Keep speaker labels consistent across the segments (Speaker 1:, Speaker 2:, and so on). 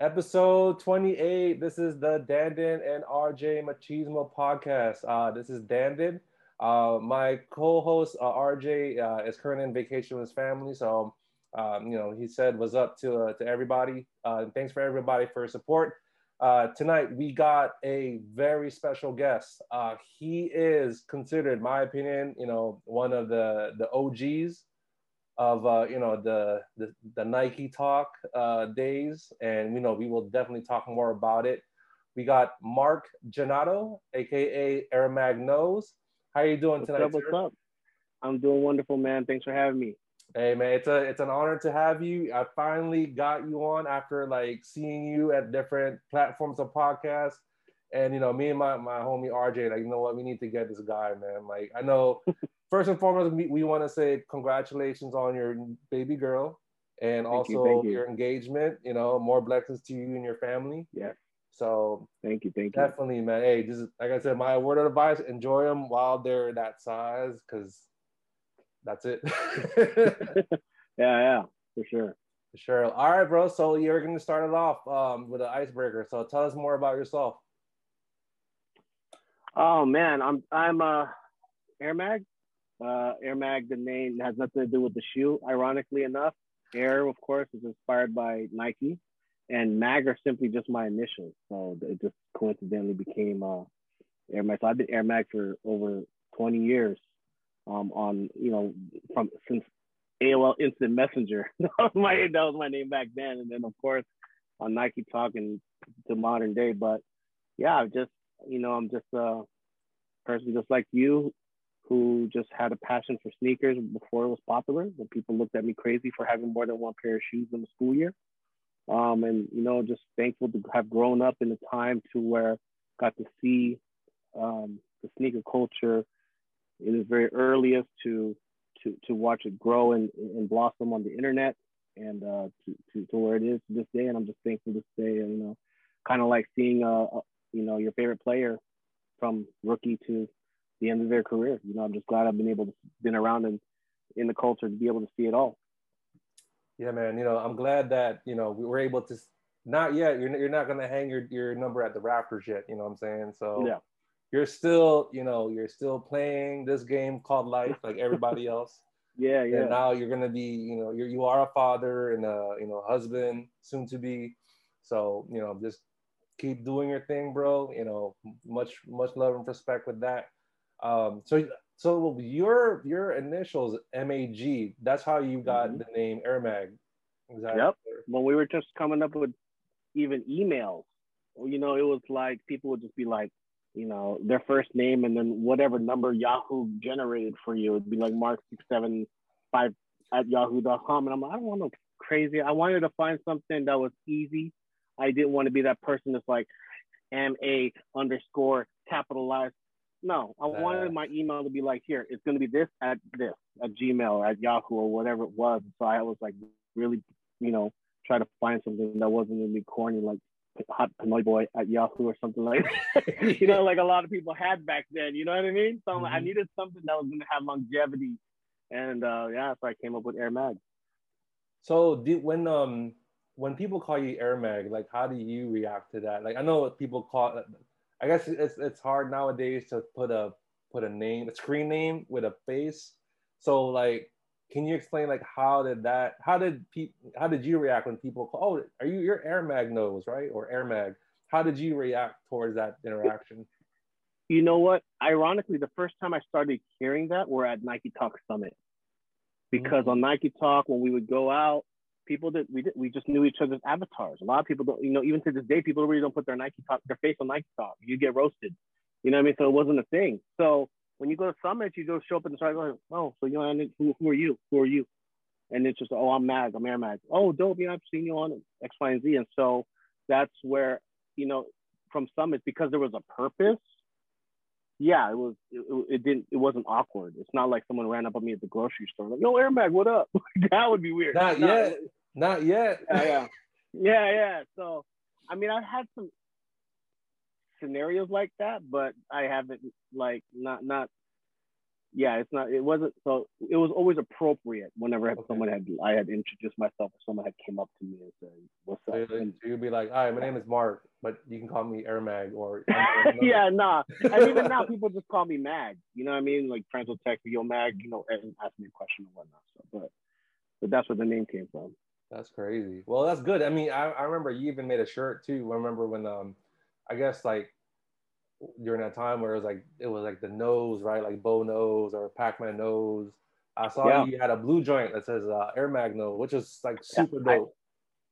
Speaker 1: Episode 28. This is the Dandin and RJ Machismo podcast. Uh, this is Dandin. Uh, my co-host uh, RJ uh, is currently on vacation with his family, so um, you know he said was up to uh, to everybody. Uh, thanks for everybody for support. Uh, tonight we got a very special guest. Uh, he is considered, my opinion, you know, one of the the OGs of uh, you know the, the the Nike Talk uh, days, and you know we will definitely talk more about it. We got Mark Genato, aka AirMagKnows. How are you doing
Speaker 2: what's
Speaker 1: tonight?
Speaker 2: Up, what's
Speaker 1: sir?
Speaker 2: up? I'm doing wonderful, man. Thanks for having me.
Speaker 1: Hey man, it's a it's an honor to have you. I finally got you on after like seeing you at different platforms of podcasts. And you know, me and my, my homie RJ, like, you know what, we need to get this guy, man. Like, I know first and foremost, we, we want to say congratulations on your baby girl and
Speaker 2: Thank
Speaker 1: also
Speaker 2: thank you.
Speaker 1: your engagement. You know, more blessings to you and your family.
Speaker 2: Yeah.
Speaker 1: So
Speaker 2: Thank you. Thank you.
Speaker 1: definitely, man. Hey, just like I said, my word of advice: enjoy them while they're that size, because that's it.
Speaker 2: Yeah, yeah, for sure.
Speaker 1: For sure. All right, bro. So you're going to start it off um, with an icebreaker. So tell us more about yourself.
Speaker 2: Oh man, I'm I'm a Air Mag. Uh, Air Mag, the name has nothing to do with the shoe. Ironically enough, Air, of course, is inspired by Nike, and Mag are simply just my initials. So it just coincidentally became uh, Air Mag. So I've been Air Mag for over 20 years. Um, on you know from since AOL Instant Messenger. that was my that was my name back then, and then of course on Nike Talk and to modern day. But yeah, just you know I'm just a person just like you who just had a passion for sneakers before it was popular. When people looked at me crazy for having more than one pair of shoes in the school year. Um, and you know, just thankful to have grown up in a time to where got to see um, the sneaker culture in its very earliest to to to watch it grow and, and blossom on the internet and uh, to, to to where it is to this day. And I'm just thankful to say, you know, kind of like seeing uh, uh, you know your favorite player from rookie to the end of their career. You know, I'm just glad I've been able to been around and in the culture to be able to see it all.
Speaker 1: Yeah, man. You know, I'm glad that, you know, we were able to, not yet, you're, you're not going to hang your, your number at the Raptors yet. You know what I'm saying? So
Speaker 2: Yeah.
Speaker 1: you're still, you know, you're still playing this game called life like everybody else.
Speaker 2: Yeah, yeah.
Speaker 1: And now you're going to be, you know, you're, you are a father and a, you know, husband soon to be. So, you know, just keep doing your thing, bro. You know, much, much love and respect with that. Um, so, so your, your initials MAG, that's how you got
Speaker 2: Mhm.
Speaker 1: the name Air Mag. Exactly.
Speaker 2: Yep. when we were just coming up with even emails, you know, it was like people would just be like, you know, their first name and then whatever number Yahoo generated for you. It'd be like Mark six seven five at yahoo.com. And I'm like, I don't want no crazy. I wanted to find something that was easy. I didn't want to be that person that's like M A underscore capitalized. No, I
Speaker 1: Uh.
Speaker 2: wanted my email to be like, here, it's going to be this at this at Gmail or at Yahoo or whatever it was. So I was like, really, you know, try to find something that wasn't going to be corny, like Hot Pinoy Boy at Yahoo or something like that. you know, like a lot of people had back then. You know what I mean? So like, I needed something that was going to have longevity. And uh, yeah, so I came up with Air Mag.
Speaker 1: So did, when um when people call you Air Mag, like how do you react to that? Like I know people call I guess it's it's hard nowadays to put a put a name, a screen name with a face. So like can you explain like how did that how did people how did you react when people call oh are you your Air Mag knows right? Or Air Mag? How did you react towards that interaction?
Speaker 2: You know what? Ironically, the first time I started hearing that were at Nike Talk Summit. Because
Speaker 1: Mhm.
Speaker 2: on Nike Talk, when we would go out, people that we did, we just knew each other's avatars. A lot of people don't, you know, even to this day, people really don't put their Nike Talk, their face on Nike Talk. You get roasted. You know what I mean? So it wasn't a thing. So when you go to Summit, you go show up and start going, oh, so you know, who, who are you? Who are you? And it's just, oh, I'm Mag, I'm Air Mag. Oh, dope, yeah, I've seen you on X, Y, and Z. And so that's where, you know, from Summit, because there was a purpose, yeah, it was. It, it didn't. It wasn't awkward. It's not like someone ran up on me at the grocery store like, "Yo, Air Mag, what up?" that would be weird.
Speaker 1: Not
Speaker 2: No,
Speaker 1: yet. Not yet.
Speaker 2: Yeah, yeah, yeah, yeah. So, I mean, I've had some scenarios like that, but I haven't like not not yeah, it's not. It wasn't. So it was always appropriate whenever
Speaker 1: Okay.
Speaker 2: someone had I had introduced myself or someone had came up to me and said, "What's
Speaker 1: So,
Speaker 2: up?"
Speaker 1: you'd- so you'd be like, "Hi, my name is Mark, but you can call me Air Mag or
Speaker 2: yeah, nah. And even now, people just call me Mag. You know what I mean? Like friends will text me, "Yo, Mag," you know, and ask me a question or whatnot. So, but but that's where the name came from.
Speaker 1: That's crazy. Well, that's good. I mean, I, I remember you even made a shirt too. I remember when um, I guess like during that time where it was like it was like the nose, right? Like Bo Knows or Pac-Man knows. I saw
Speaker 2: Yeah.
Speaker 1: you had a blue joint that says uh, Air Mag knows, which is like
Speaker 2: Yeah,
Speaker 1: super
Speaker 2: I-
Speaker 1: dope.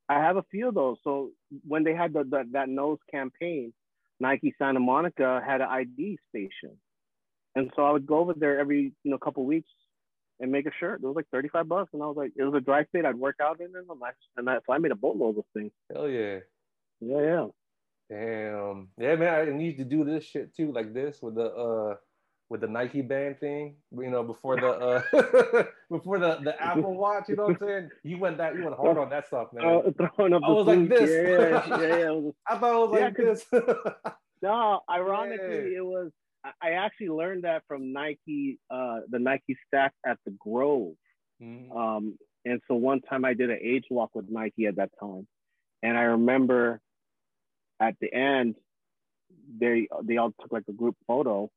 Speaker 2: I have a few of those. So when they had the, the that nose campaign, Nike Santa Monica had an ID station, and so I would go over there every you know couple weeks and make a shirt. It was like thirty five bucks, and I was like, it was a dry fit. I'd work out in it, and I, and I, so I made a boatload of things.
Speaker 1: Hell yeah.
Speaker 2: Yeah, yeah.
Speaker 1: Damn. Yeah, man. I need to do this shit too, like this with the uh with the Nike band thing. You know, before the uh before the the Apple Watch. You know what I'm saying? You went that. You went hard on that stuff, man.
Speaker 2: Uh, throwing up
Speaker 1: I was like this.
Speaker 2: Yeah, yeah, was
Speaker 1: I thought it was
Speaker 2: Yeah,
Speaker 1: like this.
Speaker 2: No, ironically,
Speaker 1: Yeah.
Speaker 2: it was. I- I actually learned that from Nike, uh, the Nike staff at the Grove.
Speaker 1: Mhm.
Speaker 2: Um, and so one time I did an age walk with Nike at that time, and I remember at the end, they they all took like a group photo,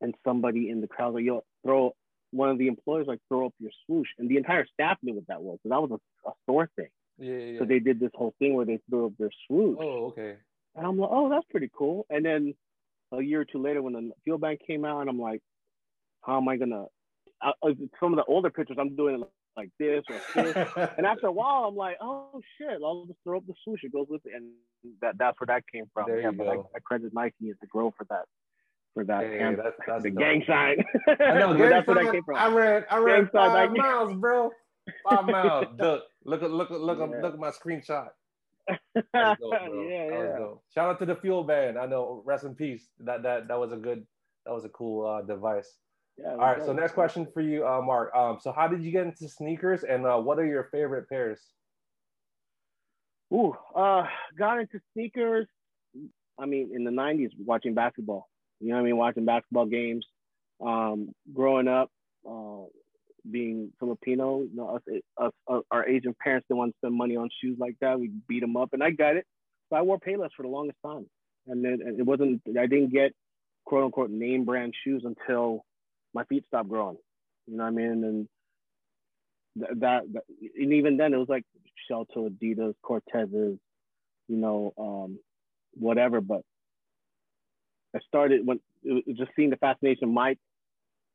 Speaker 2: and somebody in the crowd like, "Yo, throw." One of the employees like throw up your swoosh, and the entire staff knew what that was. So that was a, a store thing.
Speaker 1: Yeah, yeah.
Speaker 2: So they did this whole thing where they threw up their swoosh.
Speaker 1: oh, okay.
Speaker 2: And I'm like, oh, that's pretty cool. And then a year or two later, when the Fuel Band came out, and I'm like, how am I gonna? I, I- some of the older pictures, I'm doing it like this or this. and after a while, I'm like, oh shit, I'll just throw up the swoosh. It goes with it, and that that's where that came from.
Speaker 1: There
Speaker 2: yeah, but I,
Speaker 1: go.
Speaker 2: I credit Nike as the Grove for that, for that
Speaker 1: Hey,
Speaker 2: hand-
Speaker 1: that's that's
Speaker 2: the
Speaker 1: dope.
Speaker 2: gang sign.
Speaker 1: I know.
Speaker 2: That's where that came from.
Speaker 1: I ran. I ran
Speaker 2: Gang
Speaker 1: five miles, bro. Five miles. Look, look, look, look, at
Speaker 2: Yeah.
Speaker 1: look at my screenshot.
Speaker 2: yeah,
Speaker 1: dope,
Speaker 2: yeah.
Speaker 1: Dope. Shout out to the fuel band. I know. Rest in peace. That that that was a good. That was a cool uh, device.
Speaker 2: Yeah,
Speaker 1: All right. So next question for you, uh, Mark. Um, so how did you get into sneakers, and uh, what are your favorite pairs?
Speaker 2: Ooh, uh, got into sneakers. I mean, in the '90s, watching basketball. You know what I mean? Watching basketball games. Um, growing up, uh, being Filipino, you know, us, us, uh, our Asian parents didn't want to spend money on shoes like that. We beat them up, and I got it. So I wore Payless for the longest time, and then and it wasn't. I didn't get quote unquote name brand shoes until my feet stopped growing. You know what I mean? And th- that, that and even then it was like Shelto, Adidas, Cortezes, you know, um, whatever. But I started when it was just seeing the fascination. Mike,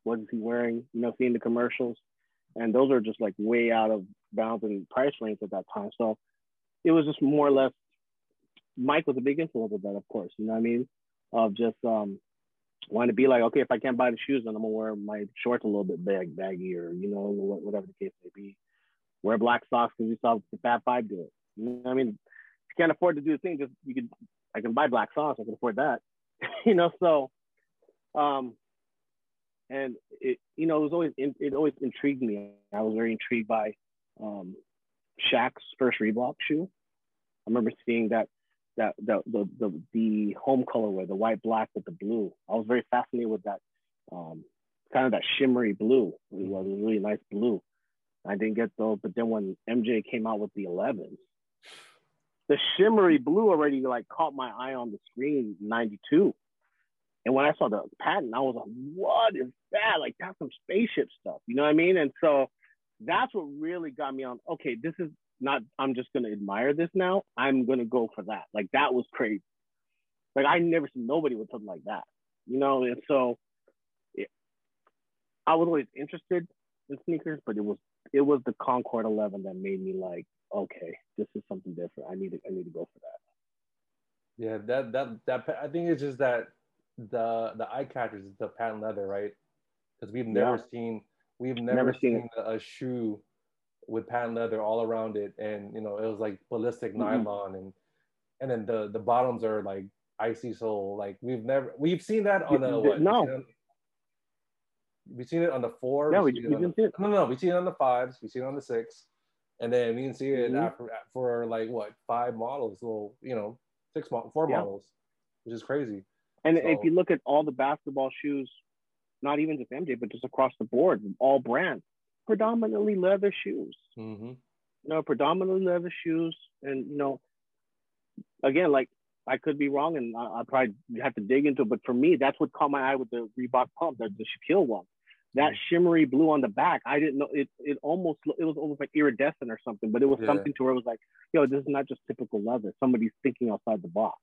Speaker 2: what is he wearing? You know, seeing the commercials, and those are just like way out of bounds in price range at that time. So it was just more or less. Mike was a big influence of that, of course. You know what I mean? Of just um, wanting to be like, okay, if I can't buy the shoes, then I'm gonna wear my shorts a little bit bag, baggy, or you know, whatever the case may be. Wear black socks because you saw the Fab Five do it. You know what I mean? If you can't afford to do the thing, just you could. I can buy black socks. I can afford that. you know, so, um, and it, you know, it was always it always intrigued me. I was very intrigued by um, Shaq's first Reebok shoe. I remember seeing that that the the the, the home colorway, the white black with the blue. I was very fascinated with that, um, kind of that shimmery blue. It was a really nice blue. I didn't get those, but then when MJ came out with the 11s, the shimmery blue already like caught my eye on the screen 92. And when I saw the patent, I was like, what is that? Like that's some spaceship stuff. You know what I mean? And so that's what really got me on, okay, this is not I'm just gonna admire this now. I'm gonna go for that. Like that was crazy. Like I never seen nobody with something like that. You know, and so it, I was always interested in sneakers, but it was it was the Concord 11 that made me like, okay, this is something different. I need to I need to go for that.
Speaker 1: Yeah, that that that I think it's just that the the eye catchers is the patent leather, right? Because we've never
Speaker 2: Yeah.
Speaker 1: seen we've never,
Speaker 2: Never seen
Speaker 1: seen, a, a shoe with patent leather all around it, and you know it was like ballistic
Speaker 2: Mhm.
Speaker 1: nylon, and and then the the bottoms are like icy sole. Like we've never we've seen that on the what?
Speaker 2: No.
Speaker 1: We've seen it- We've seen it on the four.
Speaker 2: Yeah, we,
Speaker 1: we've
Speaker 2: we
Speaker 1: seen it on
Speaker 2: didn't see it.
Speaker 1: no, no, we've seen it on the fives. We've seen it on the six, and then we didn't see it
Speaker 2: Mhm.
Speaker 1: after for like what five models. Well, you know, six mo- four
Speaker 2: Yeah.
Speaker 1: models, which is crazy.
Speaker 2: And
Speaker 1: So-
Speaker 2: if you look at all the basketball shoes, not even just MJ, but just across the board, all brands, predominantly leather shoes.
Speaker 1: Mm-hmm.
Speaker 2: You know, predominantly leather shoes, and you know, again, like I could be wrong, and I, I probably have to dig into it. But for me, that's what caught my eye with the Reebok pump, the, the Shaquille one. That mm-hmm. shimmery blue on the back, I didn't know it. It almost it was almost like iridescent or something, but it was yeah. something to where it was like, yo, this is not just typical leather. Somebody's thinking outside the box,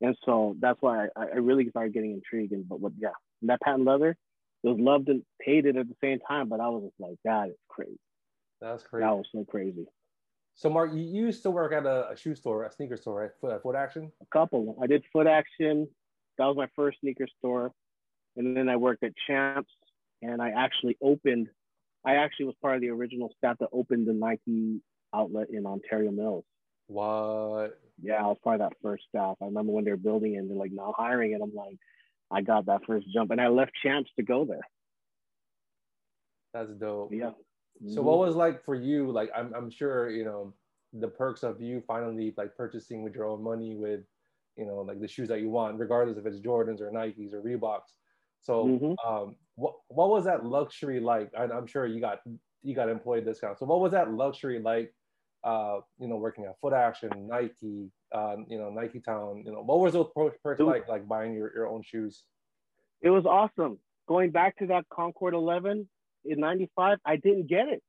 Speaker 2: and so that's why I, I really started getting intrigued. And but what, yeah, that patent leather, was loved and hated at the same time. But I was just like, God, it's crazy.
Speaker 1: That's crazy.
Speaker 2: That was so crazy.
Speaker 1: So, Mark, you used to work at a, a shoe store, a sneaker store, right? Foot, uh, foot Action.
Speaker 2: A couple. I did Foot Action. That was my first sneaker store, and then I worked at Champs, and I actually opened. I actually was part of the original staff that opened the Nike outlet in Ontario Mills.
Speaker 1: What?
Speaker 2: Yeah, I was part of that first staff. I remember when they were building it and they're like now hiring it. I'm like, I got that first jump, and I left Champs to go there.
Speaker 1: That's dope.
Speaker 2: Yeah.
Speaker 1: So what was like for you? Like I'm I'm sure you know the perks of you finally like purchasing with your own money with you know like the shoes that you want, regardless if it's Jordans or Nikes or Reeboks. So mm-hmm. um, what what was that luxury like? I, I'm sure you got you got employee discount. So what was that luxury like? Uh, you know, working at Foot Action, Nike, uh, you know, Nike Town. You know, what was those perks like? Like buying your, your own shoes.
Speaker 2: It was awesome. Going back to that Concord 11, in 95, I didn't get it.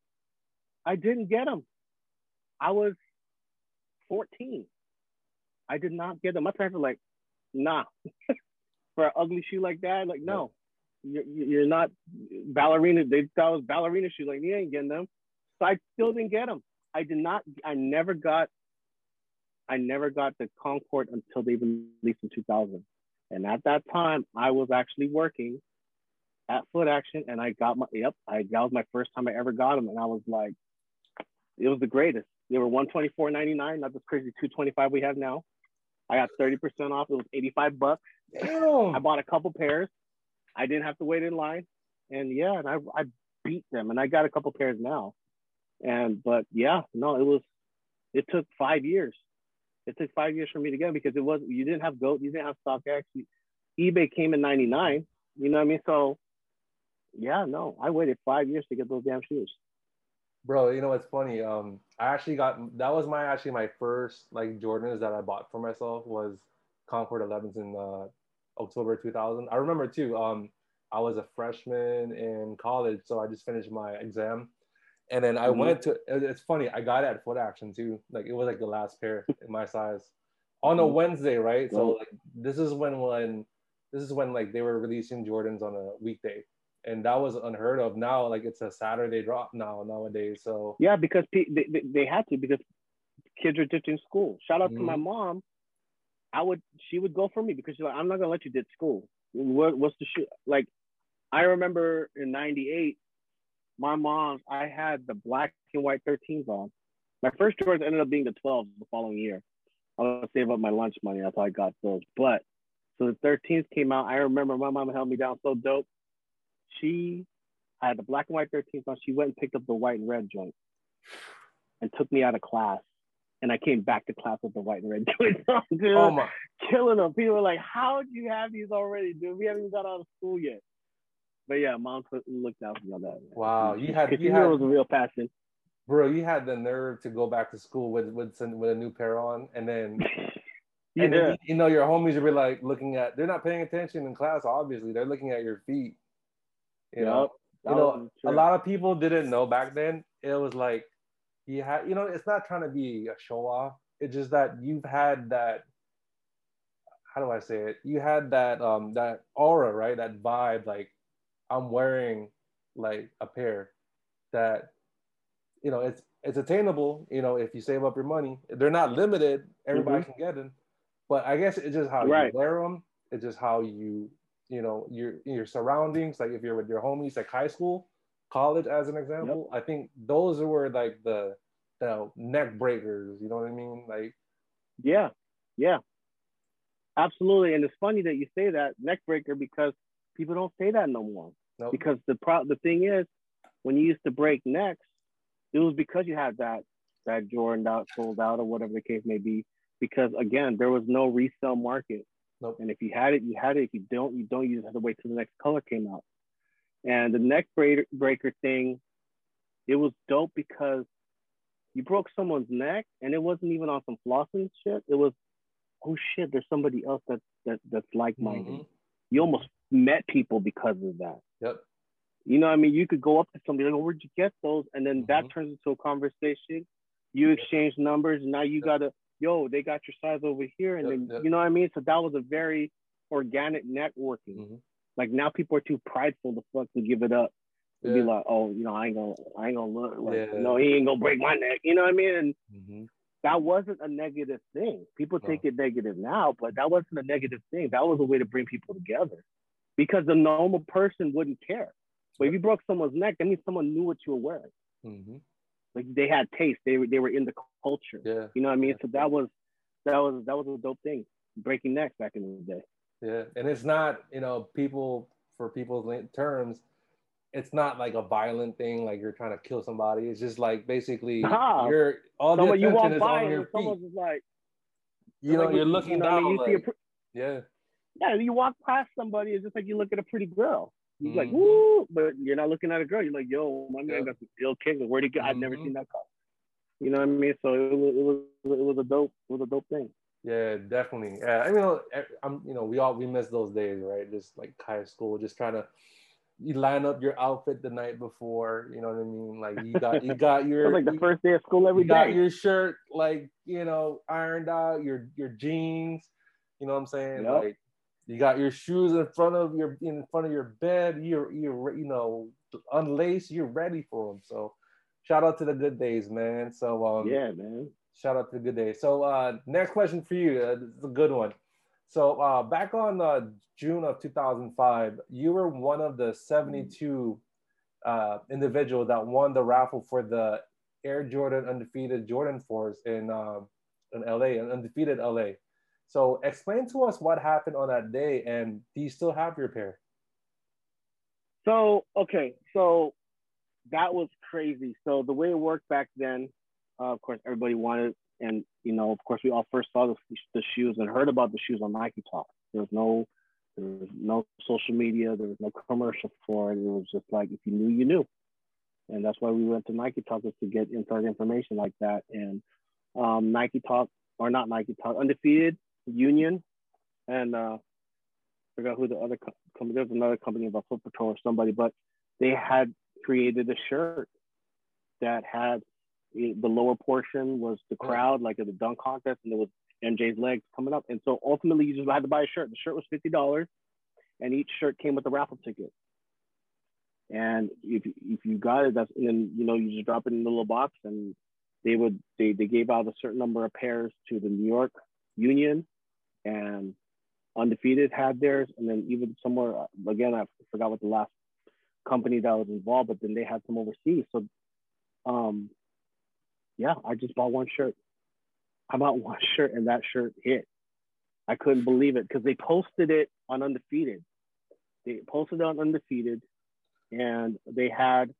Speaker 2: I didn't get them. I was 14. I did not get them. My parents were like, nah, for an ugly shoe like that, like, no, you're, you're not ballerina. They thought it was ballerina shoes. Like, you ain't getting them. So I still didn't get them. I did not, I never got, I never got the Concord until they released in 2000. And at that time, I was actually working at Foot Action, and I got my yep. I that was my first time I ever got them, and I was like, it was the greatest. They were one twenty four ninety nine, not this crazy two twenty five we have now. I got thirty percent off. It was eighty five bucks. Damn. I bought a couple pairs. I didn't have to wait in line, and yeah, and I I beat them, and I got a couple pairs now. And but yeah, no, it was. It took five years. It took five years for me to get because it was you didn't have Goat, you didn't have StockX. eBay came in '99. You know what I mean? So yeah, no, I waited five years to get those damn shoes.
Speaker 1: Bro, you know what's funny? Um, I actually got that was my actually my first like Jordans that I bought for myself was Concord 11s in uh, October 2000. I remember too. Um, I was a freshman in college, so I just finished my exam, and then I mm-hmm. went to. It's funny. I got it at Foot Action too. Like it was like the last pair in my size on a mm-hmm. Wednesday, right? So like this is when when this is when like they were releasing Jordans on a weekday and that was unheard of. Now, like it's a Saturday drop now nowadays. So
Speaker 2: yeah, because they, they, they had to because kids are ditching school. Shout out mm-hmm. to my mm-hmm. mom. I would she would go for me because she's like, I'm not gonna let you ditch school. What, what's the shoe? Like, I remember in '98, my mom I had the black and white 13s on. My first Jordans ended up being the 12s the following year. I was save up my lunch money. That's how I got those. But so the 13s came out. I remember my mom held me down so dope she had the black and white 13s on. She went and picked up the white and red joint and took me out of class. And I came back to class with the white and red joints on, dude. Oh my. Killing them. People were like, how do you have these already, dude? We haven't even got out of school yet. But yeah, mom looked out for me on that.
Speaker 1: Wow. You had,
Speaker 2: you
Speaker 1: had,
Speaker 2: was a real passion.
Speaker 1: Bro, you had the nerve to go back to school with, with, some, with a new pair on. And then yeah. And then, you know, your homies would be like looking at, they're not paying attention in class, obviously. They're looking at your feet. You know, you know, a lot of people didn't know back then. It was like you had, you know, it's not trying to be a show off. It's just that you've had that. How do I say it? You had that um that aura, right? That vibe. Like I'm wearing like a pair that, you know, it's it's attainable. You know, if you save up your money, they're not limited. Everybody mm-hmm. can get them. But I guess it's just how right. you wear them. It's just how you you know your your surroundings like if you're with your homies like high school college as an example yep. i think those were like the the neck breakers you know what i mean like
Speaker 2: yeah yeah absolutely and it's funny that you say that neck breaker because people don't say that no more nope. because the pro the thing is when you used to break necks it was because you had that that jordan out sold out or whatever the case may be because again there was no resale market
Speaker 1: Nope.
Speaker 2: And if you had it, you had it. If you don't, you don't. You just have to wait till the next color came out. And the neck breaker thing, it was dope because you broke someone's neck and it wasn't even on some flossing shit. It was, oh shit, there's somebody else that, that that's like-minded. Mm-hmm. You almost met people because of that.
Speaker 1: Yep.
Speaker 2: You know, I mean, you could go up to somebody like, oh, "Where'd you get those?" And then mm-hmm. that turns into a conversation. You exchange numbers, and now you gotta, yo, they got your size over here, and yep, then yep. you know what I mean. So that was a very organic networking. Mm-hmm. Like now, people are too prideful to fucking give it up. To yeah. be like, oh, you know, I ain't gonna, I ain't gonna look like, yeah. no, he ain't gonna break my neck. You know what I mean? And mm-hmm. that wasn't a negative thing. People take it negative now, but that wasn't a negative thing. That was a way to bring people together, because the normal person wouldn't care. But if you broke someone's neck, that means someone knew what you were wearing. Mm-hmm. Like they had taste. They were they were in the culture.
Speaker 1: Yeah.
Speaker 2: You know what I mean? So that was that was that was a dope thing. Breaking necks back in the day.
Speaker 1: Yeah, and it's not you know people for people's terms. It's not like a violent thing, like you're trying to kill somebody. It's just like basically ah, you're all the attention you walk is by on your feet. Someone's like, you know, you're looking you know, down. You like, a, yeah.
Speaker 2: Yeah, you walk past somebody, it's just like you look at a pretty girl. He's mm-hmm. like, woo, but you're not looking at a girl. You're like, yo, my man got some ill kick. Where'd he go? Mm-hmm. I've never mm-hmm. seen that car. You know what I mean? So it was, it was, it was a dope, it was a dope thing.
Speaker 1: Yeah, definitely. Yeah, I mean, I'm, you know, we all we miss those days, right? Just like high school, just trying to you line up your outfit the night before. You know what I mean? Like you got you got your
Speaker 2: like the
Speaker 1: you,
Speaker 2: first day of school every
Speaker 1: you got your shirt like you know ironed out, your your jeans. You know what I'm saying? Yep. Like you got your shoes in front of your in front of your bed. You're you're you know unlaced. You're ready for them. So shout out to the good days, man. So
Speaker 2: um, yeah, man.
Speaker 1: Shout out to the good days. So uh, next question for you. Uh, this is a good one. So uh, back on uh, June of 2005, you were one of the 72 uh, individuals that won the raffle for the Air Jordan undefeated Jordan Fours in uh, in LA, an undefeated LA. So explain to us what happened on that day, and do you still have your pair?
Speaker 2: So okay, so that was crazy. So the way it worked back then, uh, of course, everybody wanted, and you know, of course, we all first saw the, the shoes and heard about the shoes on Nike Talk. There was no, there was no social media, there was no commercial for it. It was just like if you knew, you knew, and that's why we went to Nike Talk was to get inside information like that. And um, Nike Talk, or not Nike Talk, undefeated Union, and uh, I forgot who the other company. There's another company about Foot Patrol or somebody, but they had created a shirt that had the lower portion was the crowd, like at the dunk contest, and there was MJ's legs coming up. And so ultimately, you just had to buy a shirt. The shirt was fifty dollars, and each shirt came with a raffle ticket. And if if you got it, that's and then you know you just drop it in the little box, and they would they they gave out a certain number of pairs to the New York Union, and Undefeated had theirs, and then even somewhere again I forgot what the last company that was involved, but then they had some overseas. So, um, yeah, I just bought one shirt. I bought one shirt, and that shirt hit. I couldn't believe it because they posted it on Undefeated. They posted on Undefeated, and they had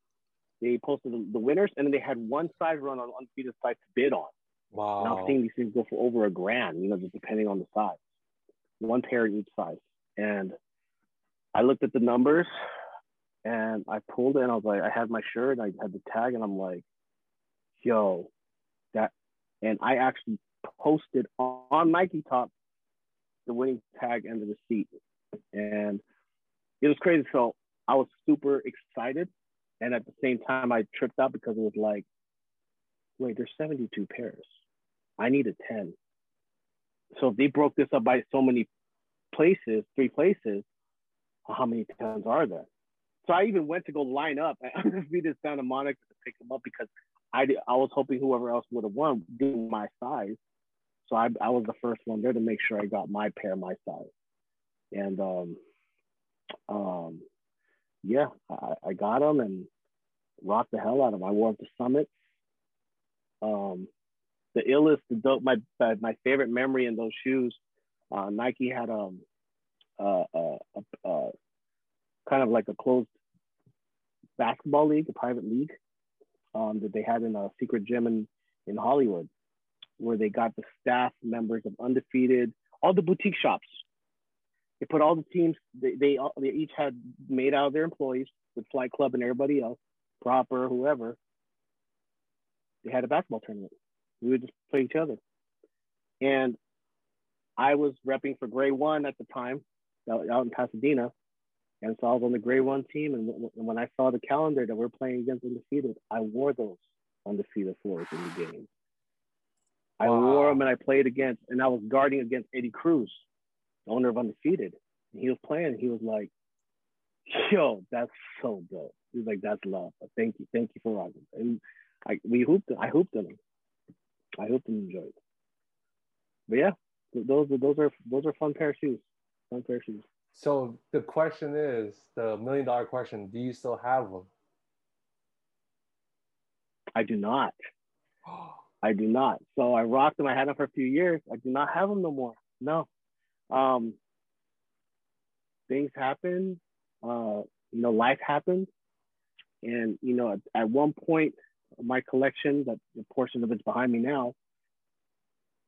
Speaker 2: they posted the winners, and then they had one size run on Undefeated site to bid on.
Speaker 1: Wow.
Speaker 2: And I've seen these things go for over a grand, you know, just depending on the size. One pair each size. And I looked at the numbers and I pulled it and I was like, I had my shirt and I had the tag and I'm like, yo, that and I actually posted on, on Nike Talk the winning tag and the receipt. And it was crazy. So I was super excited. And at the same time I tripped out because it was like, wait, there's 72 pairs. I need a 10. So if they broke this up by so many places, three places, how many 10s are there? So I even went to go line up at Undefeated Santa Monica to pick them up because I, I was hoping whoever else would have won do my size. So I, I was the first one there to make sure I got my pair, my size. And um, um, yeah, I, I got them and rocked the hell out of them. I wore them to Summit. Um, the illest, the dope, my my favorite memory in those shoes. Uh, Nike had um, uh, uh, uh, kind of like a closed basketball league, a private league um, that they had in a secret gym in, in Hollywood, where they got the staff members of Undefeated, all the boutique shops. They put all the teams, they, they, they each had made out of their employees with Flight Club and everybody else, proper, whoever, they had a basketball tournament. We would just play each other. And I was repping for Grey One at the time out, in Pasadena. And so I was on the Grey One team. And, w- when I saw the calendar that we're playing against undefeated, I wore those undefeated fours in the game. I
Speaker 1: Wow.
Speaker 2: wore them and I played against, and I was guarding against Eddie Cruz, the owner of Undefeated. And he was playing. He was like, "Yo, that's so dope." He was like, "That's love." Thank you, thank you for rocking. And I we hooped. I hooped in them. I hope them enjoyed. But yeah, those are those are those are fun pair of shoes. Fun pair of shoes.
Speaker 1: So the question is the million dollar question: Do you still have them?
Speaker 2: I do not. I do not. So I rocked them. I had them for a few years. I do not have them no more. No. Um, things happen. Uh, you know, life happens. And, you know, at, at one point, my collection, that the portion of it's behind me now,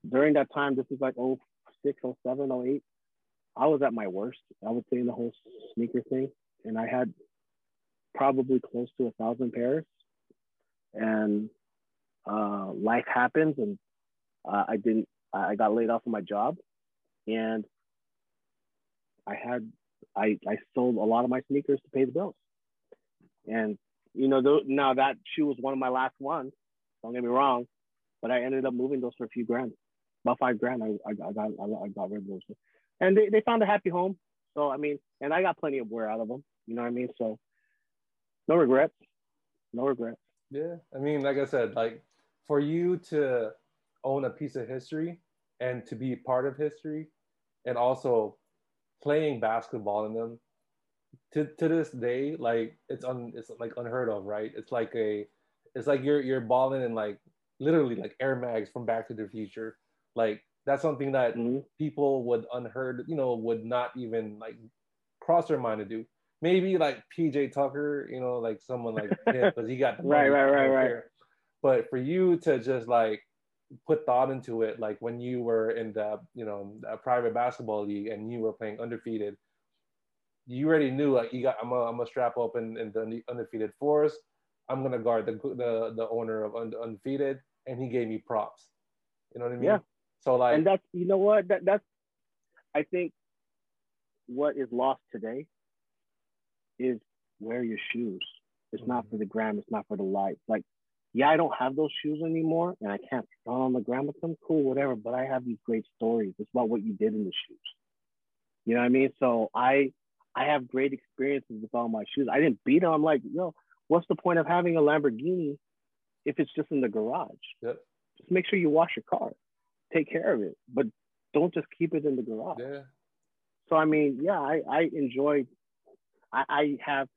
Speaker 2: during that time, this is like 06, 07, 08, I was at my worst, I would say, in the whole sneaker thing. And I had probably close to a thousand pairs. And uh, life happens and uh, I didn't, I got laid off of my job and I had, I, I sold a lot of my sneakers to pay the bills. And, you know, now that shoe was one of my last ones, don't get me wrong, but I ended up moving those for a few grand, about five grand. I, I, got, I got, I got rid of those. And they, they found a happy home. So, I mean, and I got plenty of wear out of them, you know what I mean? So no regrets, no regrets.
Speaker 1: Yeah, I mean, like I said, like for you to own a piece of history and to be part of history, and also playing basketball in them, to to this day, like it's un it's like unheard of, right? It's like a, it's like you're you're balling in like literally like Air Mags from Back to the Future, like that's something that
Speaker 2: Mhm.
Speaker 1: people would unheard, you know, would not even like cross their mind to do. Maybe like PJ Tucker, you know, like someone like him, because he got
Speaker 2: Right, right, right, right.
Speaker 1: But for you to just like put thought into it, like when you were in the, you know, private basketball league and you were playing undefeated, you already knew like you got, I'm gonna, I'm gonna strap up in, in the undefeated fours. I'm gonna guard the the, the owner of Und- undefeated, and he gave me props. You know what I mean?
Speaker 2: Yeah.
Speaker 1: So like,
Speaker 2: and that's you know what that that's I think what is lost today is wear your shoes. It's not for the gram. It's not for the lights. Like, yeah, I don't have those shoes anymore, and I can't run on the gram with them. Cool, whatever. But I have these great stories. It's about what you did in the shoes. You know what I mean? So I I have great experiences with all my shoes. I didn't beat them. I'm like, yo, what's the point of having a Lamborghini if it's just in the garage?
Speaker 1: Yep.
Speaker 2: Just make sure you wash your car, take care of it, but don't just keep it in the garage.
Speaker 1: yeah,
Speaker 2: So I mean, yeah, I, I enjoyed. I, I have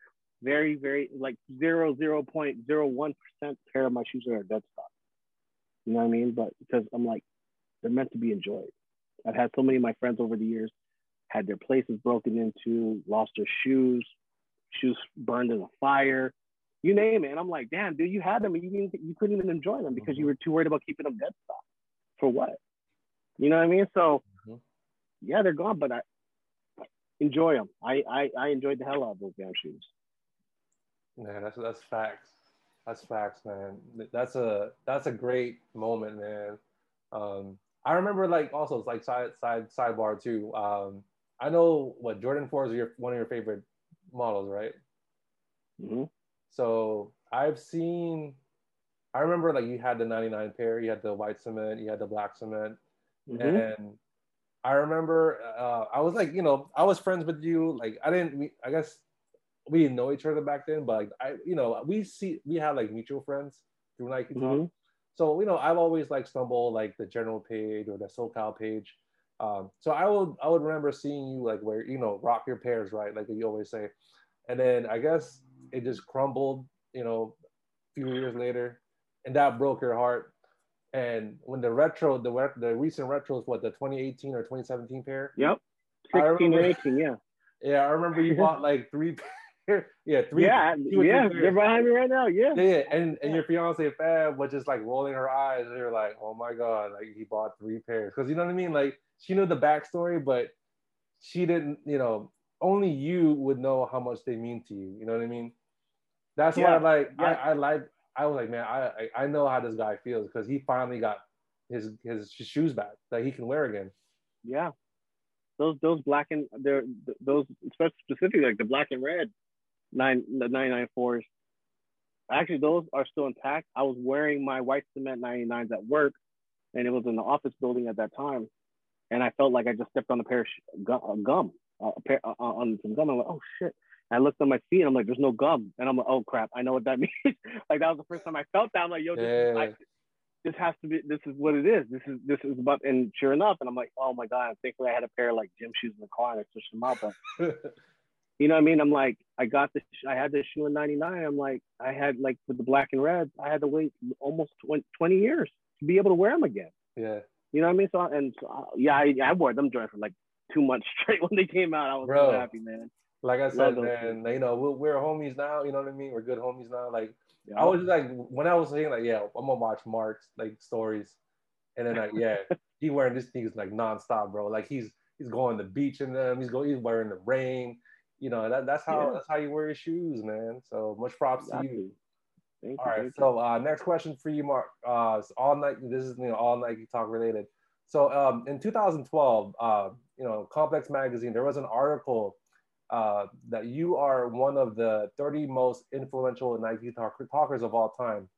Speaker 2: very very like zero zero point zero one percent pair of my shoes that are dead stock. You know what I mean? But because I'm like, they're meant to be enjoyed. I've had so many of my friends over the years had their places broken into, lost their shoes, shoes burned in a fire, you name it. And I'm like, damn, dude, you had them and you didn't, you couldn't even enjoy them because you were too worried about keeping them dead stock. For what? You know what I mean? So
Speaker 1: Mhm.
Speaker 2: yeah, they're gone, but I enjoy them. I, I I enjoyed the hell out of those damn shoes.
Speaker 1: man, that's that's facts. That's facts, man. That's a that's a great moment, man. Um, I remember like also it's like side side sidebar too. Um, I know what Jordan fours are your one of your favorite models, right?
Speaker 2: hmm
Speaker 1: So I've seen. I remember like you had the 99 pair, you had the white cement, you had the black cement,
Speaker 2: hmm
Speaker 1: and I remember uh, I was like, you know, I was friends with you. Like I didn't, we- I guess we didn't know each other back then, but like I, you know, we see we have like mutual friends through Nike Talk.
Speaker 2: Mhm.
Speaker 1: So you know, I've always like stumbled like the general page or the SoCal page. Um, so I would I would remember seeing you like where you know rock your pairs right, like you always say, and then I guess it just crumbled, you know, a few years later, and that broke your heart. And when the retro, the re- the recent retros, what the 2018 or 2017 pair?
Speaker 2: Yep. 16 and
Speaker 1: remember-
Speaker 2: 18, yeah.
Speaker 1: Yeah, I remember you bought like three pair. Yeah, three.
Speaker 2: yeah,
Speaker 1: three
Speaker 2: yeah.
Speaker 1: pairs.
Speaker 2: They're behind me right now. Yeah.
Speaker 1: Yeah, yeah, and and your fiance Fab was just like rolling her eyes, and you're like, oh my god, like he bought three pairs, because you know what I mean. Like she knew the backstory, but she didn't. You know, only you would know how much they mean to you. You know what I mean? That's
Speaker 2: Yeah,
Speaker 1: why like
Speaker 2: yeah.
Speaker 1: I, I like I was like, man, I I know how this guy feels because he finally got his his shoes back that he can wear again.
Speaker 2: Yeah. Those those black and they're those especially specifically like the black and red nine the 994s. Actually, those are still intact. I was wearing my white cement 99s at work, and it was in the office building at that time, and I felt like I just stepped on a pair of sh- gum, uh, gum uh, a pair, uh, on some gum. I'm like, oh shit. And I looked on my feet, and I'm like, there's no gum, and I'm like, oh crap, I know what that means. like that was the first time I felt that. I'm like, yo, this,
Speaker 1: Yeah.
Speaker 2: I, this has to be. This is what it is. This is this is about. And sure enough, and I'm like, oh my god. Thankfully, I had a pair of like gym shoes in the car, and I switched them out. But you know what I mean? I'm like, I got this, I had this shoe in 99. I'm like, I had like with the black and red, I had to wait almost 20, 20 years to be able to wear them again.
Speaker 1: yeah,
Speaker 2: You know what I mean? So, and so, yeah, I, I wore them joints for like two months straight when they came out. I was
Speaker 1: Bro.
Speaker 2: so happy, man.
Speaker 1: like I said, man, you know, we're, we're homies now. You know what I mean? We're good homies now. Like
Speaker 2: Yeah.
Speaker 1: I was just like when I was saying like, yeah, I'm gonna watch Mark's like stories, and then like, yeah, he wearing this thing like nonstop, bro. Like he's he's going to the beach in them. He's going, he's wearing the rain. You know, that, that's how
Speaker 2: Yeah.
Speaker 1: that's how you wear your shoes, man. So much props to you.
Speaker 2: Exactly. Thank
Speaker 1: All
Speaker 2: you,
Speaker 1: right. So uh, next question for you, Mark. Uh, it's all Nike. This is you know all Nike talk related. So um, in 2012, uh, you know, Complex Magazine, there was an article uh, that you are one of the 30 most influential Nike talk- talkers of all time.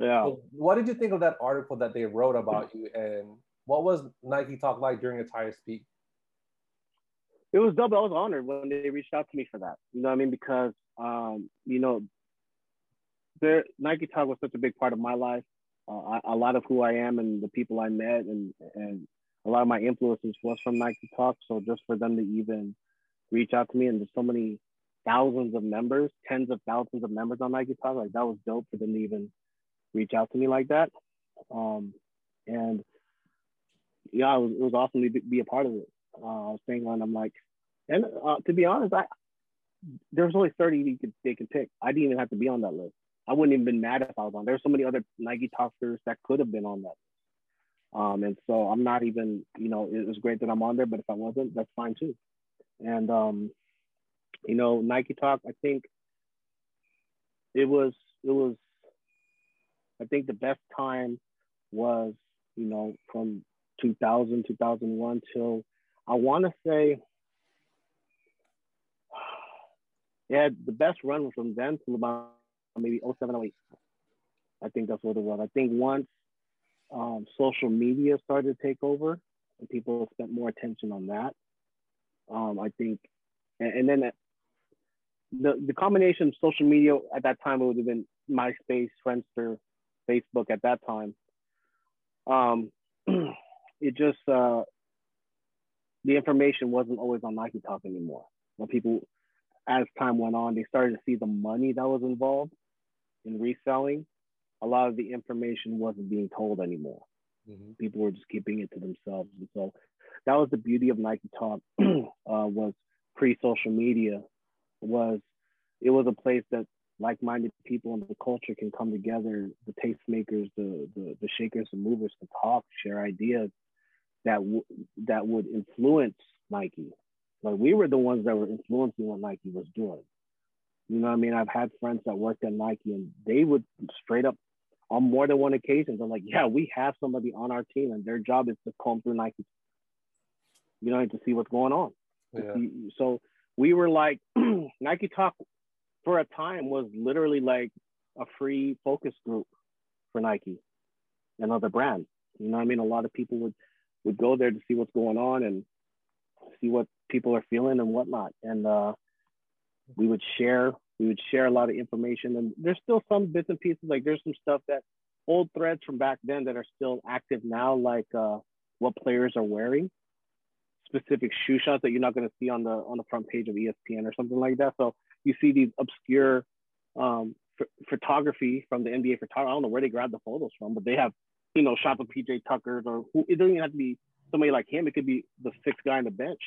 Speaker 2: Yeah.
Speaker 1: So what did you think of that article that they wrote about you, and what was Nike Talk like during your entire speak?
Speaker 2: it was dope. I was honored when they reached out to me for that. You know what I mean? Because um, you know, there Nike Talk was such a big part of my life. Uh, I, a lot of who I am and the people I met and and a lot of my influences was from Nike Talk. So just for them to even reach out to me and there's so many thousands of members, tens of thousands of members on Nike Talk, like that was dope for them to even reach out to me like that. Um, and yeah, it was, it was awesome to be, a part of it. Uh, I was thinking, and I'm like, and uh, to be honest, I there's only 30 they could, they could pick. I didn't even have to be on that list. I wouldn't even been mad if I was on. There's so many other Nike talkers that could have been on that. Um, and so I'm not even, you know, it was great that I'm on there, but if I wasn't, that's fine too. And um, you know, Nike Talk, I think it was it was I think the best time was, you know, from 2000, 2001 till I want to say, yeah, the best run was from then till about maybe 07, 08. I think that's what it was. I think once um, social media started to take over and people spent more attention on that, um, I think, and, and then the, the combination of social media at that time it would have been MySpace, Friendster, Facebook at that time. Um, it just uh, the information wasn't always on Nike Talk anymore. When people, as time went on, they started to see the money that was involved in reselling. A lot of the information wasn't being told anymore.
Speaker 1: Mhm.
Speaker 2: People were just keeping it to themselves, and so that was the beauty of Nike Talk. uh, was pre-social media. Was it was a place that like-minded people in the culture can come together. The tastemakers, the the, the shakers and movers can talk, share ideas that w- that would influence Nike. Like we were the ones that were influencing what Nike was doing. You know what I mean? I've had friends that worked at Nike and they would straight up on more than one occasion, they're like, yeah, we have somebody on our team and their job is to comb through Nike, you know, to see what's going on.
Speaker 1: Yeah.
Speaker 2: So we were like, Nike Talk for a time was literally like a free focus group for Nike and other brands. You know what I mean? A lot of people would would go there to see what's going on and see what people are feeling and whatnot. And uh, we would share we would share a lot of information. And there's still some bits and pieces. Like there's some stuff that old threads from back then that are still active now, like uh, what players are wearing, specific shoe shots that you're not going to see on the on the front page of ESPN or something like that. So you see these obscure um, ph- photography from the NBA photographer. I don't know where they grabbed the photos from, but they have you know shots of PJ Tucker's or who, it doesn't even have to be somebody like him. It could be the sixth guy on the bench,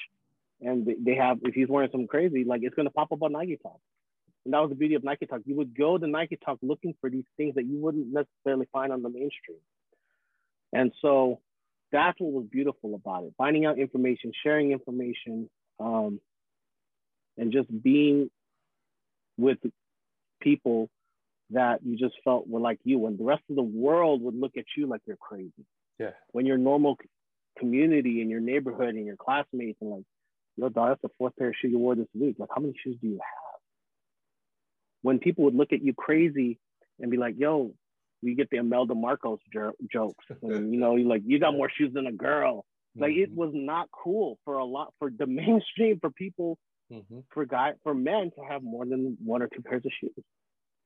Speaker 2: and they- have if he's wearing something crazy, like it's going to pop up on Nike Talk. And that was the beauty of Nike Talk. You would go to Nike Talk looking for these things that you wouldn't necessarily find on the mainstream. And so that's what was beautiful about it finding out information, sharing information, um, and just being with people that you just felt were like you when the rest of the world would look at you like you're crazy.
Speaker 1: Yeah.
Speaker 2: When your normal community in your neighborhood and your classmates and like, yo, dog, that's the fourth pair of shoes you wore this week. Like, how many shoes do you have? When people would look at you crazy and be like, yo, we get the Imelda Marcos jer- jokes. And, you know, like, you got more shoes than a girl. Like, mm-hmm. it was not cool for a lot, for the mainstream, for people, mm-hmm. for guy, for men to have more than one or two pairs of shoes.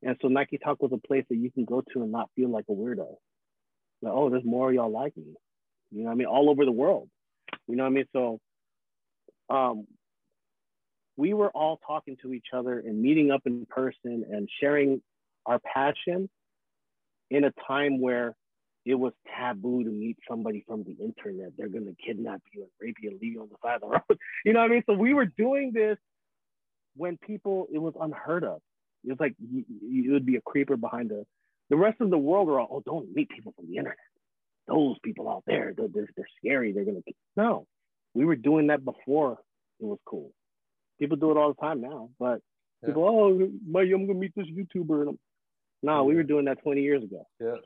Speaker 2: And so Nike Talk was a place that you can go to and not feel like a weirdo. Like, oh, there's more of y'all like me. You know I mean? All over the world. You know what I mean? So um, we were all talking to each other and meeting up in person and sharing our passion in a time where it was taboo to meet somebody from the internet. They're gonna kidnap you and rape you and leave you on the side of the road. You know what I mean? So we were doing this when people it was unheard of. It was like you, you would be a creeper behind the. The rest of the world are all, oh, don't meet people from the internet. Those people out there, they're, they're, they're scary. They're gonna. No, we were doing that before it was cool. People do it all the time now, but yeah. people, oh, my, I'm gonna meet this YouTuber. And no, we were doing that 20 years ago.
Speaker 1: Yeah,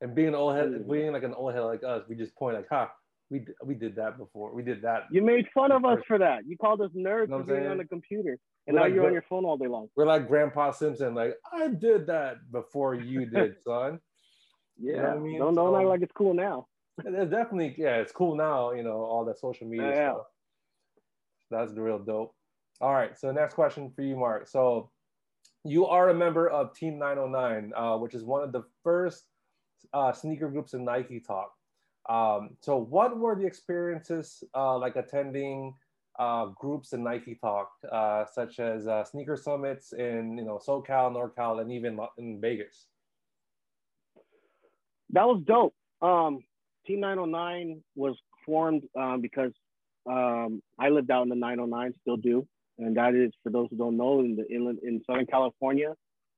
Speaker 1: and being an old head, being like an old head like us, we just point like, ha, huh, we we did that before. We did that.
Speaker 2: You made fun of us for that. You called us nerds you know for being on the computer. And we're now like, you're on your phone all day long.
Speaker 1: We're like Grandpa Simpson, like I did that before you did, son.
Speaker 2: yeah, you know I mean? don't don't act like it's cool now.
Speaker 1: It's definitely yeah, it's cool now. You know all that social media yeah. stuff. That's the real dope. All right, so next question for you, Mark. So you are a member of Team 909, uh, which is one of the first uh, sneaker groups in Nike Talk. Um, so what were the experiences uh, like attending uh, groups in Nike Talk, uh, such as uh, sneaker summits in you know SoCal, NorCal, and even in Vegas.
Speaker 2: That was dope. Um, Team 909 was formed um, because um, I lived out in the 909, still do, and that is for those who don't know in the inland in Southern California,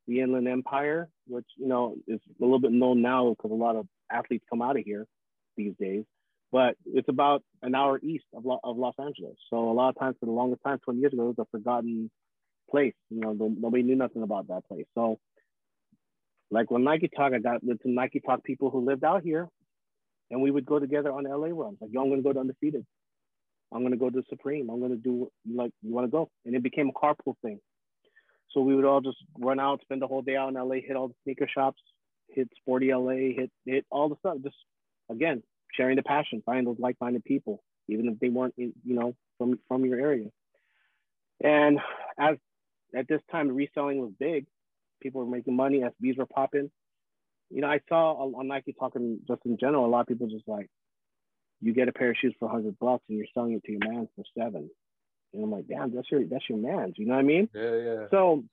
Speaker 2: the Inland Empire, which you know is a little bit known now because a lot of athletes come out of here these days but it's about an hour east of, Lo- of Los Angeles. So a lot of times, for the longest time, 20 years ago, it was a forgotten place. You know, nobody knew nothing about that place. So, like when Nike Talk, I got with some Nike Talk people who lived out here, and we would go together on LA runs. Like, yo, I'm gonna go to Undefeated. I'm gonna go to Supreme. I'm gonna do like you want to go, and it became a carpool thing. So we would all just run out, spend the whole day out in LA, hit all the sneaker shops, hit Sporty LA, hit hit all the stuff. Just again, sharing the passion, finding those like-minded people, even if they weren't, you know, from from your area. And as at this time, reselling was big. People were making money, SBs were popping. You know, I saw on Nike talking just in general, a lot of people just like, you get a pair of shoes for hundred bucks and you're selling it to your man for seven. And I'm like, damn, that's your that's your man's. You know what I mean?
Speaker 1: Yeah, yeah.
Speaker 2: So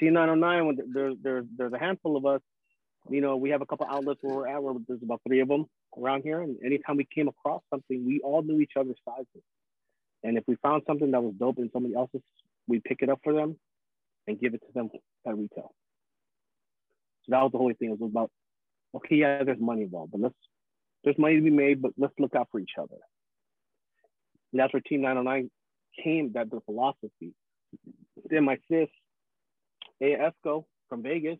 Speaker 2: T909, when there, there, there's a handful of us, you know, we have a couple outlets where we're at where there's about three of them around here. And anytime we came across something, we all knew each other's sizes. And if we found something that was dope in somebody else's, we pick it up for them and give it to them at retail. So that was the whole thing. It was about, okay, yeah, there's money involved, but let's, there's money to be made, but let's look out for each other. And that's where Team 909 came, that the philosophy. Then my sis, Aya Esco from Vegas,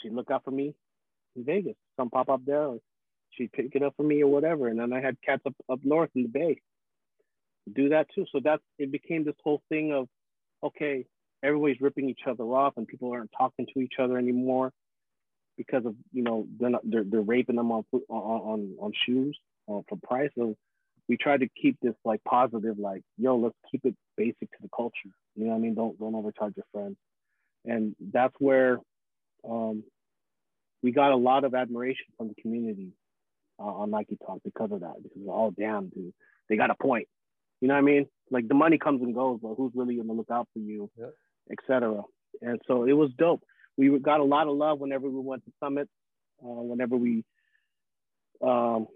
Speaker 2: she'd look out for me in Vegas. Some pop up there, or she'd pick it up for me or whatever. And then I had cats up, up north in the bay do that too. So that's it became this whole thing of okay, everybody's ripping each other off and people aren't talking to each other anymore because of you know they're not, they're, they're raping them on on on, on shoes uh, for price. So we try to keep this like positive, like yo, let's keep it basic to the culture. You know what I mean? Don't don't overcharge your friends, and that's where um, we got a lot of admiration from the community uh, on Nike Talk because of that. Because oh damn, dude, they got a point. You know what I mean? Like the money comes and goes, but who's really gonna look out for you, yeah. etc. And so it was dope. We got a lot of love whenever we went to summits, uh, whenever we, um,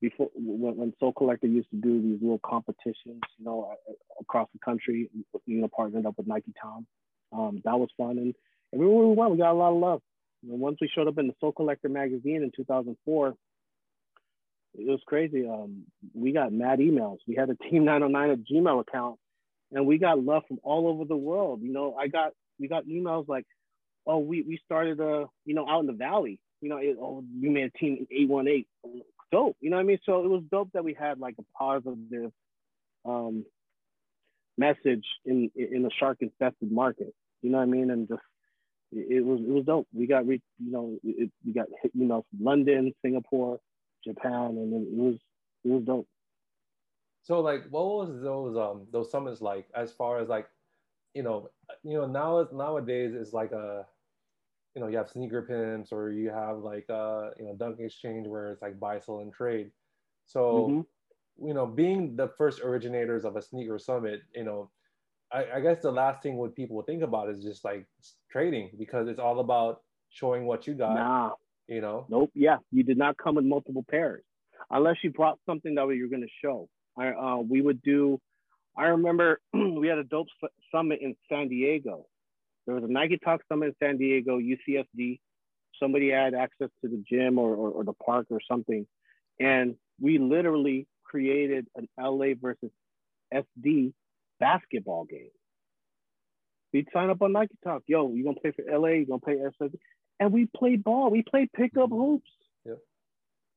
Speaker 2: before when, when Sole Collector used to do these little competitions, you know, across the country, you know, partnered up with Nike Town. Um, that was fun, and everywhere we went, we got a lot of love. And once we showed up in the Sole Collector magazine in 2004, it was crazy. Um, we got mad emails. We had a Team 909 at Gmail account, and we got love from all over the world. You know, I got we got emails like, oh, we we started uh, you know, out in the valley. You know, it, oh, we made a team eight one eight. Dope. You know what I mean? So it was dope that we had like a positive um message in in a shark infested market. You know what I mean? And just it, was it was dope. We got you know it, we got you know London, Singapore, Japan, and it was it was dope.
Speaker 1: So like, what was those um those summits like as far as like, you know, you know now nowadays it's like a, you know, you have sneaker pimps or you have like uh you know Dunk Exchange where it's like buy sell and trade. So, mm-hmm. you know, being the first originators of a sneaker summit, you know, I, I guess the last thing what people think about is just like trading because it's all about showing what you got.
Speaker 2: Nah.
Speaker 1: You know.
Speaker 2: Nope. Yeah, you did not come with multiple pairs unless you brought something that you're going to show. I, uh, we would do. I remember we had a dope summit in San Diego. There was a Nike Talk summit in San Diego, UCSD. Somebody had access to the gym or, or, or the park or something, and we literally created an LA versus SD basketball game. We'd sign up on Nike Talk. Yo, you gonna play for LA? You gonna play SD? And we played ball. We played pickup mm-hmm. hoops.
Speaker 1: Yep.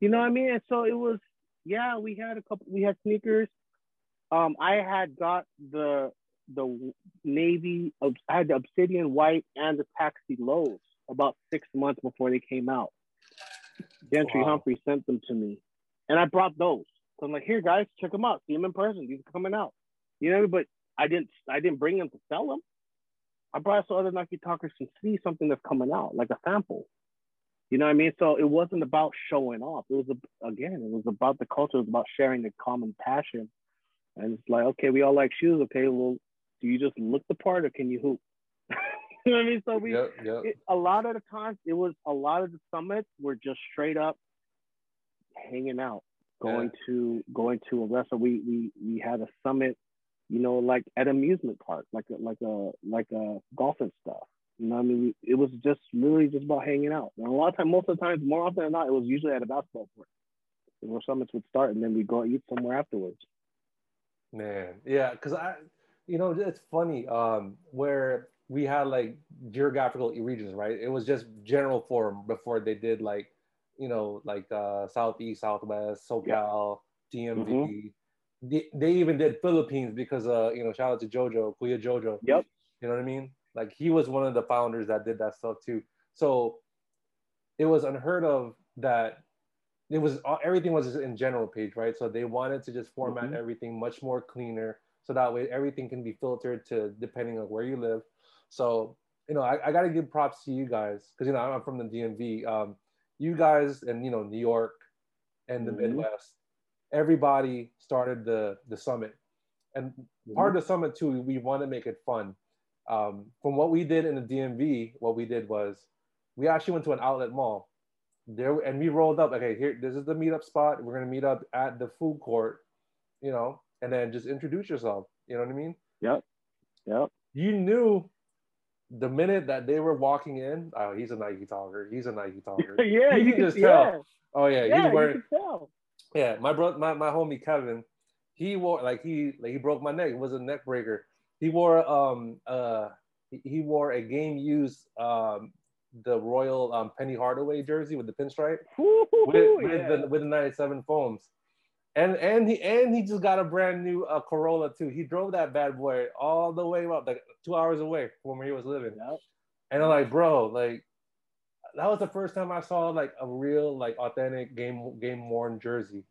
Speaker 2: You know what I mean? And so it was yeah, we had a couple. We had sneakers. Um, I had got the the navy. I had the obsidian white and the taxi lows about six months before they came out. Gentry wow. Humphrey sent them to me, and I brought those. So I'm like, here, guys, check them out. See them in person. These are coming out. You know, but I didn't. I didn't bring them to sell them. I brought so other Nike talkers can see something that's coming out, like a sample. You know what I mean? So it wasn't about showing off. It was a, again, it was about the culture. It was about sharing the common passion. And it's like, okay, we all like shoes. Okay, well, do you just look the part or can you hoop? you know what I mean? So we,
Speaker 1: yep, yep.
Speaker 2: It, a lot of the times, it was a lot of the summits were just straight up hanging out, going yeah. to going to a restaurant. We we we had a summit, you know, like at amusement park, like a, like a like a golfing stuff. You know, I mean, it was just really just about hanging out. And a lot of time, most of the times, more often than not, it was usually at a basketball court where summits would start, and then we go eat somewhere afterwards.
Speaker 1: Man, yeah, because I, you know, it's funny um, where we had like geographical regions, right? It was just general form before they did like, you know, like uh, southeast, southwest, SoCal, yeah. DMV. Mm-hmm. They, they even did Philippines because uh, you know, shout out to JoJo, Kuya JoJo.
Speaker 2: Yep.
Speaker 1: You know what I mean? Like he was one of the founders that did that stuff too. So it was unheard of that it was everything was in general page, right? So they wanted to just format mm-hmm. everything much more cleaner, so that way everything can be filtered to depending on where you live. So you know, I, I got to give props to you guys because you know I'm from the DMV. Um, you guys and you know New York and the mm-hmm. Midwest, everybody started the the summit, and mm-hmm. part of the summit too, we want to make it fun um, from what we did in the DMV, what we did was we actually went to an outlet mall there and we rolled up. Okay, here, this is the meetup spot. We're gonna meet up at the food court, you know, and then just introduce yourself. You know what I mean?
Speaker 2: Yep. Yep.
Speaker 1: You knew the minute that they were walking in, oh, he's a Nike talker. He's a Nike talker.
Speaker 2: yeah,
Speaker 1: you,
Speaker 2: you
Speaker 1: can just
Speaker 2: yeah.
Speaker 1: tell. Oh yeah,
Speaker 2: yeah
Speaker 1: he's wearing.
Speaker 2: tell.
Speaker 1: Yeah, my brother, my, my homie Kevin, he wore like he like he broke my neck. It was a neck breaker he wore um uh he wore a game used um the Royal um, Penny Hardaway jersey with the pinstripe with, with, the, with the 97 foams. And and he and he just got a brand new uh, Corolla too. He drove that bad boy all the way up, like two hours away from where he was living.
Speaker 2: Yep.
Speaker 1: And I'm like, bro, like that was the first time I saw like a real, like authentic game game worn jersey.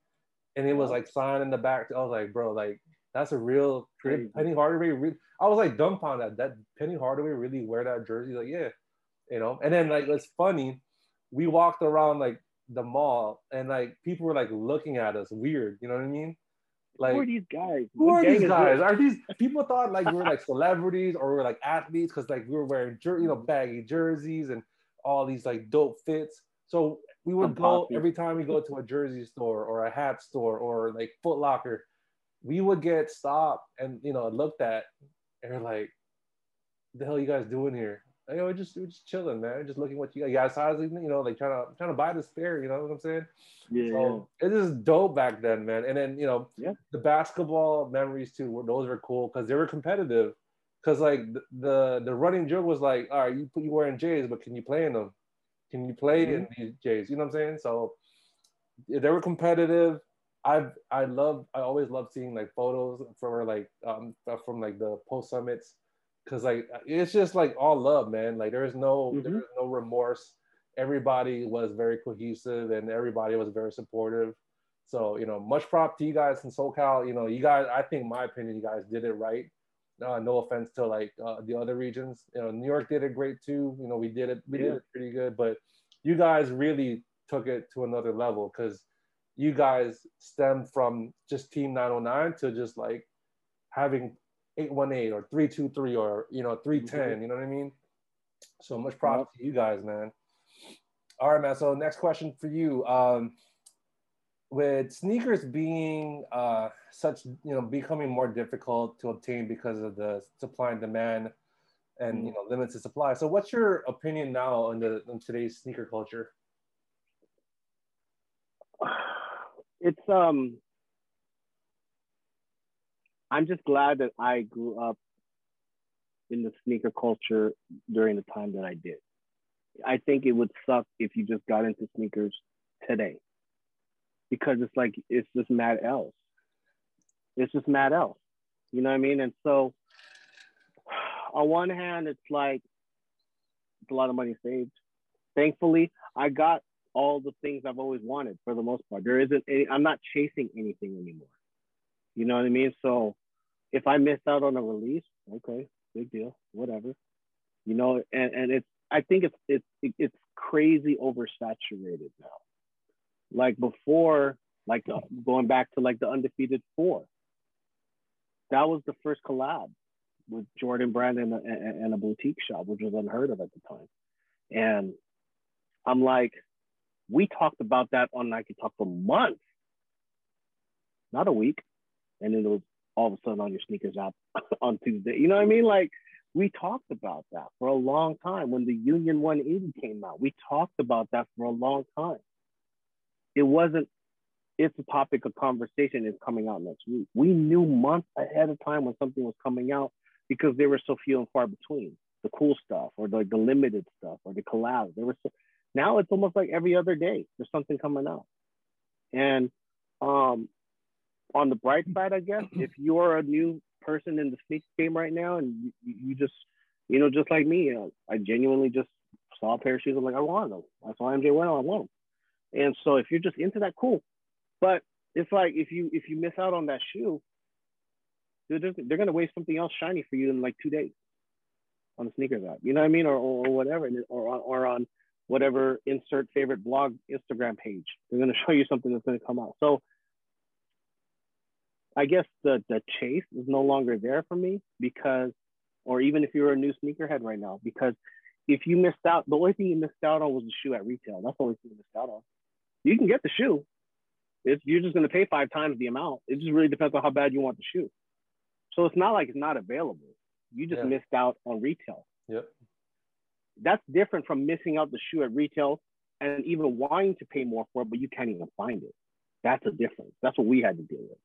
Speaker 1: And it was like signed in the back. I was like, bro, like that's a real Crazy. Penny Hardaway. Really, I was like dumbfounded that Penny Hardaway really wear that jersey. Like, yeah, you know. And then like it's funny, we walked around like the mall and like people were like looking at us weird. You know what I mean?
Speaker 2: Like, who are these guys?
Speaker 1: Who what are these guys? Are these people thought like we were like celebrities or we are like athletes because like we were wearing jer- you know baggy jerseys and all these like dope fits. So we would go every time we go to a jersey store or a hat store or like Foot Locker we would get stopped and you know looked at and we're like, the hell you guys doing here? Like, we're just we're just chilling, man. Just looking what you got. guys how's you know, like trying to trying to buy the spare, you know what I'm saying?
Speaker 2: Yeah. So
Speaker 1: it is dope back then, man. And then you know,
Speaker 2: yeah.
Speaker 1: the basketball memories too, those were cool because they were competitive. because like the, the, running joke was like, all right, you put you wearing J's, but can you play in them? Can you play mm-hmm. in these J's? You know what I'm saying? So they were competitive. I've I love I always love seeing like photos from like um from like the post summits because like it's just like all love, man. Like there's no mm-hmm. there's no remorse. Everybody was very cohesive and everybody was very supportive. So you know, much prop to you guys in SoCal. You know, you guys. I think, my opinion, you guys did it right. Uh, no offense to like uh, the other regions. You know, New York did it great too. You know, we did it. We yeah. did it pretty good. But you guys really took it to another level because you guys stemmed from just Team 909 to just like having 818 or 323 or you know 310. Mm-hmm. You know what I mean? So much props yep. to you guys, man. All right, man. So next question for you. Um, with sneakers being uh, such, you know, becoming more difficult to obtain because of the supply and demand and, you mm. know, limited supply. So what's your opinion now on the on today's sneaker culture?
Speaker 2: It's, um, I'm just glad that I grew up in the sneaker culture during the time that I did. I think it would suck if you just got into sneakers today because it's like it's just mad else. It's just mad else. You know what I mean? And so on one hand, it's like it's a lot of money saved. Thankfully, I got all the things I've always wanted for the most part. There isn't any, I'm not chasing anything anymore. You know what I mean? So if I missed out on a release, okay, big deal, whatever. You know, and, and it's I think it's it's it's crazy oversaturated now like before, like the, going back to like the undefeated four. That was the first collab with Jordan Brand and a, and a boutique shop, which was unheard of at the time. And I'm like, we talked about that on Nike Talk for months, not a week. And then it was all of a sudden on your sneakers app on Tuesday. You know what I mean? Like we talked about that for a long time. When the Union 180 came out, we talked about that for a long time it wasn't it's a topic of conversation is coming out next week. We knew months ahead of time when something was coming out because they were so few and far between. The cool stuff or the, the limited stuff or the collabs. There was so, now it's almost like every other day there's something coming out. And um, on the bright mm-hmm. side, I guess, if you're a new person in the sneak game right now and you, you just, you know, just like me, you I genuinely just saw a pair of shoes. I'm like, I want them. I saw MJ well, I want them. And so if you're just into that, cool. But it's like if you if you miss out on that shoe, they're, they're gonna waste something else shiny for you in like two days on the sneakers app. You know what I mean, or or, or whatever, or on, or on whatever insert favorite blog Instagram page. They're gonna show you something that's gonna come out. So I guess the the chase is no longer there for me because, or even if you're a new sneakerhead right now, because if you missed out, the only thing you missed out on was the shoe at retail. That's the only thing you missed out on you can get the shoe. It's, you're just going to pay five times the amount. It just really depends on how bad you want the shoe. So it's not like it's not available. You just yeah. missed out on retail.
Speaker 1: Yep.
Speaker 2: That's different from missing out the shoe at retail and even wanting to pay more for it, but you can't even find it. That's a difference. That's what we had to deal with.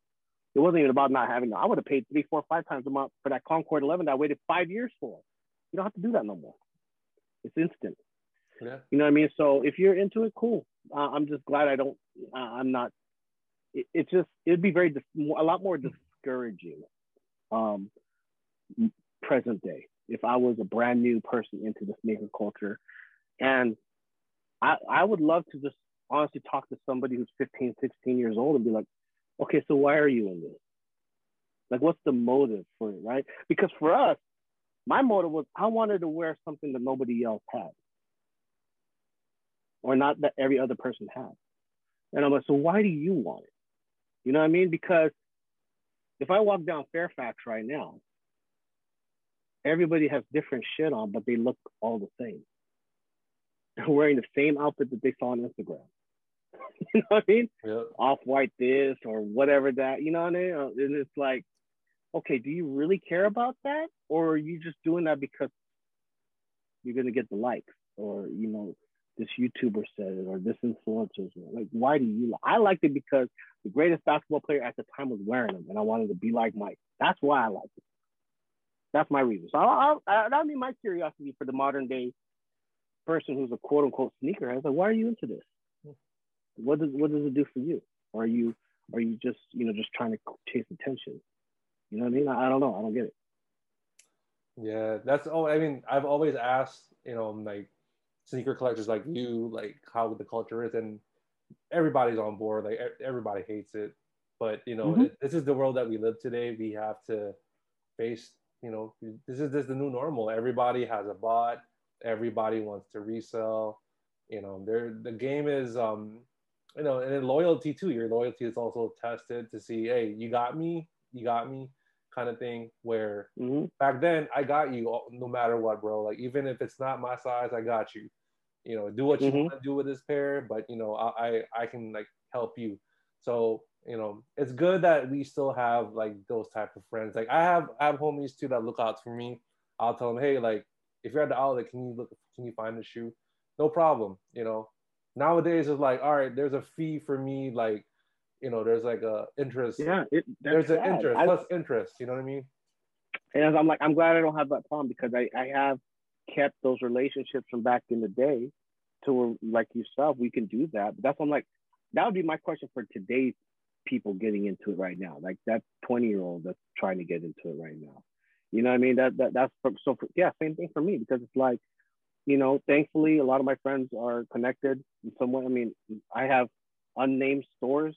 Speaker 2: It wasn't even about not having it. I would have paid three, four, five times a month for that Concord 11 that I waited five years for. You don't have to do that no more. It's instant. Yeah. You know what I mean? So if you're into it, cool. Uh, I'm just glad I don't. Uh, I'm not. It, it's just it'd be very a lot more discouraging. Um, present day, if I was a brand new person into the sneaker culture, and I I would love to just honestly talk to somebody who's 15, 16 years old and be like, okay, so why are you in this? Like, what's the motive for it, right? Because for us, my motive was I wanted to wear something that nobody else had or not that every other person has. And I'm like, so why do you want it? You know what I mean? Because if I walk down Fairfax right now, everybody has different shit on, but they look all the same. They're wearing the same outfit that they saw on Instagram. you know what I mean? Yep. Off white this or whatever that, you know what I mean? Uh, and it's like, okay, do you really care about that? Or are you just doing that because you're gonna get the likes or you know this YouTuber said it or this influencer said, like why do you I liked it because the greatest basketball player at the time was wearing them and I wanted to be like Mike. That's why I liked it. That's my reason. So I'll, I'll, that'll be my curiosity for the modern day person who's a quote unquote sneakerhead. Like, why are you into this? What does what does it do for you? Are you are you just you know just trying to chase attention? You know what I mean? I, I don't know. I don't get it.
Speaker 1: Yeah, that's oh. I mean, I've always asked, you know, like sneaker collectors like you, like how the culture is, and everybody's on board. Like everybody hates it, but you know, mm-hmm. it, this is the world that we live today. We have to face. You know, this is this is the new normal. Everybody has a bot. Everybody wants to resell. You know, there the game is um, you know, and then loyalty too. Your loyalty is also tested to see, hey, you got me, you got me kind of thing where mm-hmm. back then I got you no matter what, bro. Like even if it's not my size, I got you. You know, do what you mm-hmm. want to do with this pair, but you know, I, I I can like help you. So you know, it's good that we still have like those type of friends. Like I have I have homies too that look out for me. I'll tell them, hey, like if you're at the outlet, can you look? Can you find the shoe? No problem. You know, nowadays it's like, all right, there's a fee for me, like you know, there's like a interest.
Speaker 2: Yeah, it,
Speaker 1: there's an interest I, plus interest. You know what I mean?
Speaker 2: And I'm like, I'm glad I don't have that problem because I, I have kept those relationships from back in the day to like yourself, we can do that. But that's what I'm like, that would be my question for today's people getting into it right now. Like that 20 year old that's trying to get into it right now. You know what I mean? That, that that's for, so for, yeah, same thing for me because it's like, you know, thankfully a lot of my friends are connected in some way. I mean, I have unnamed stores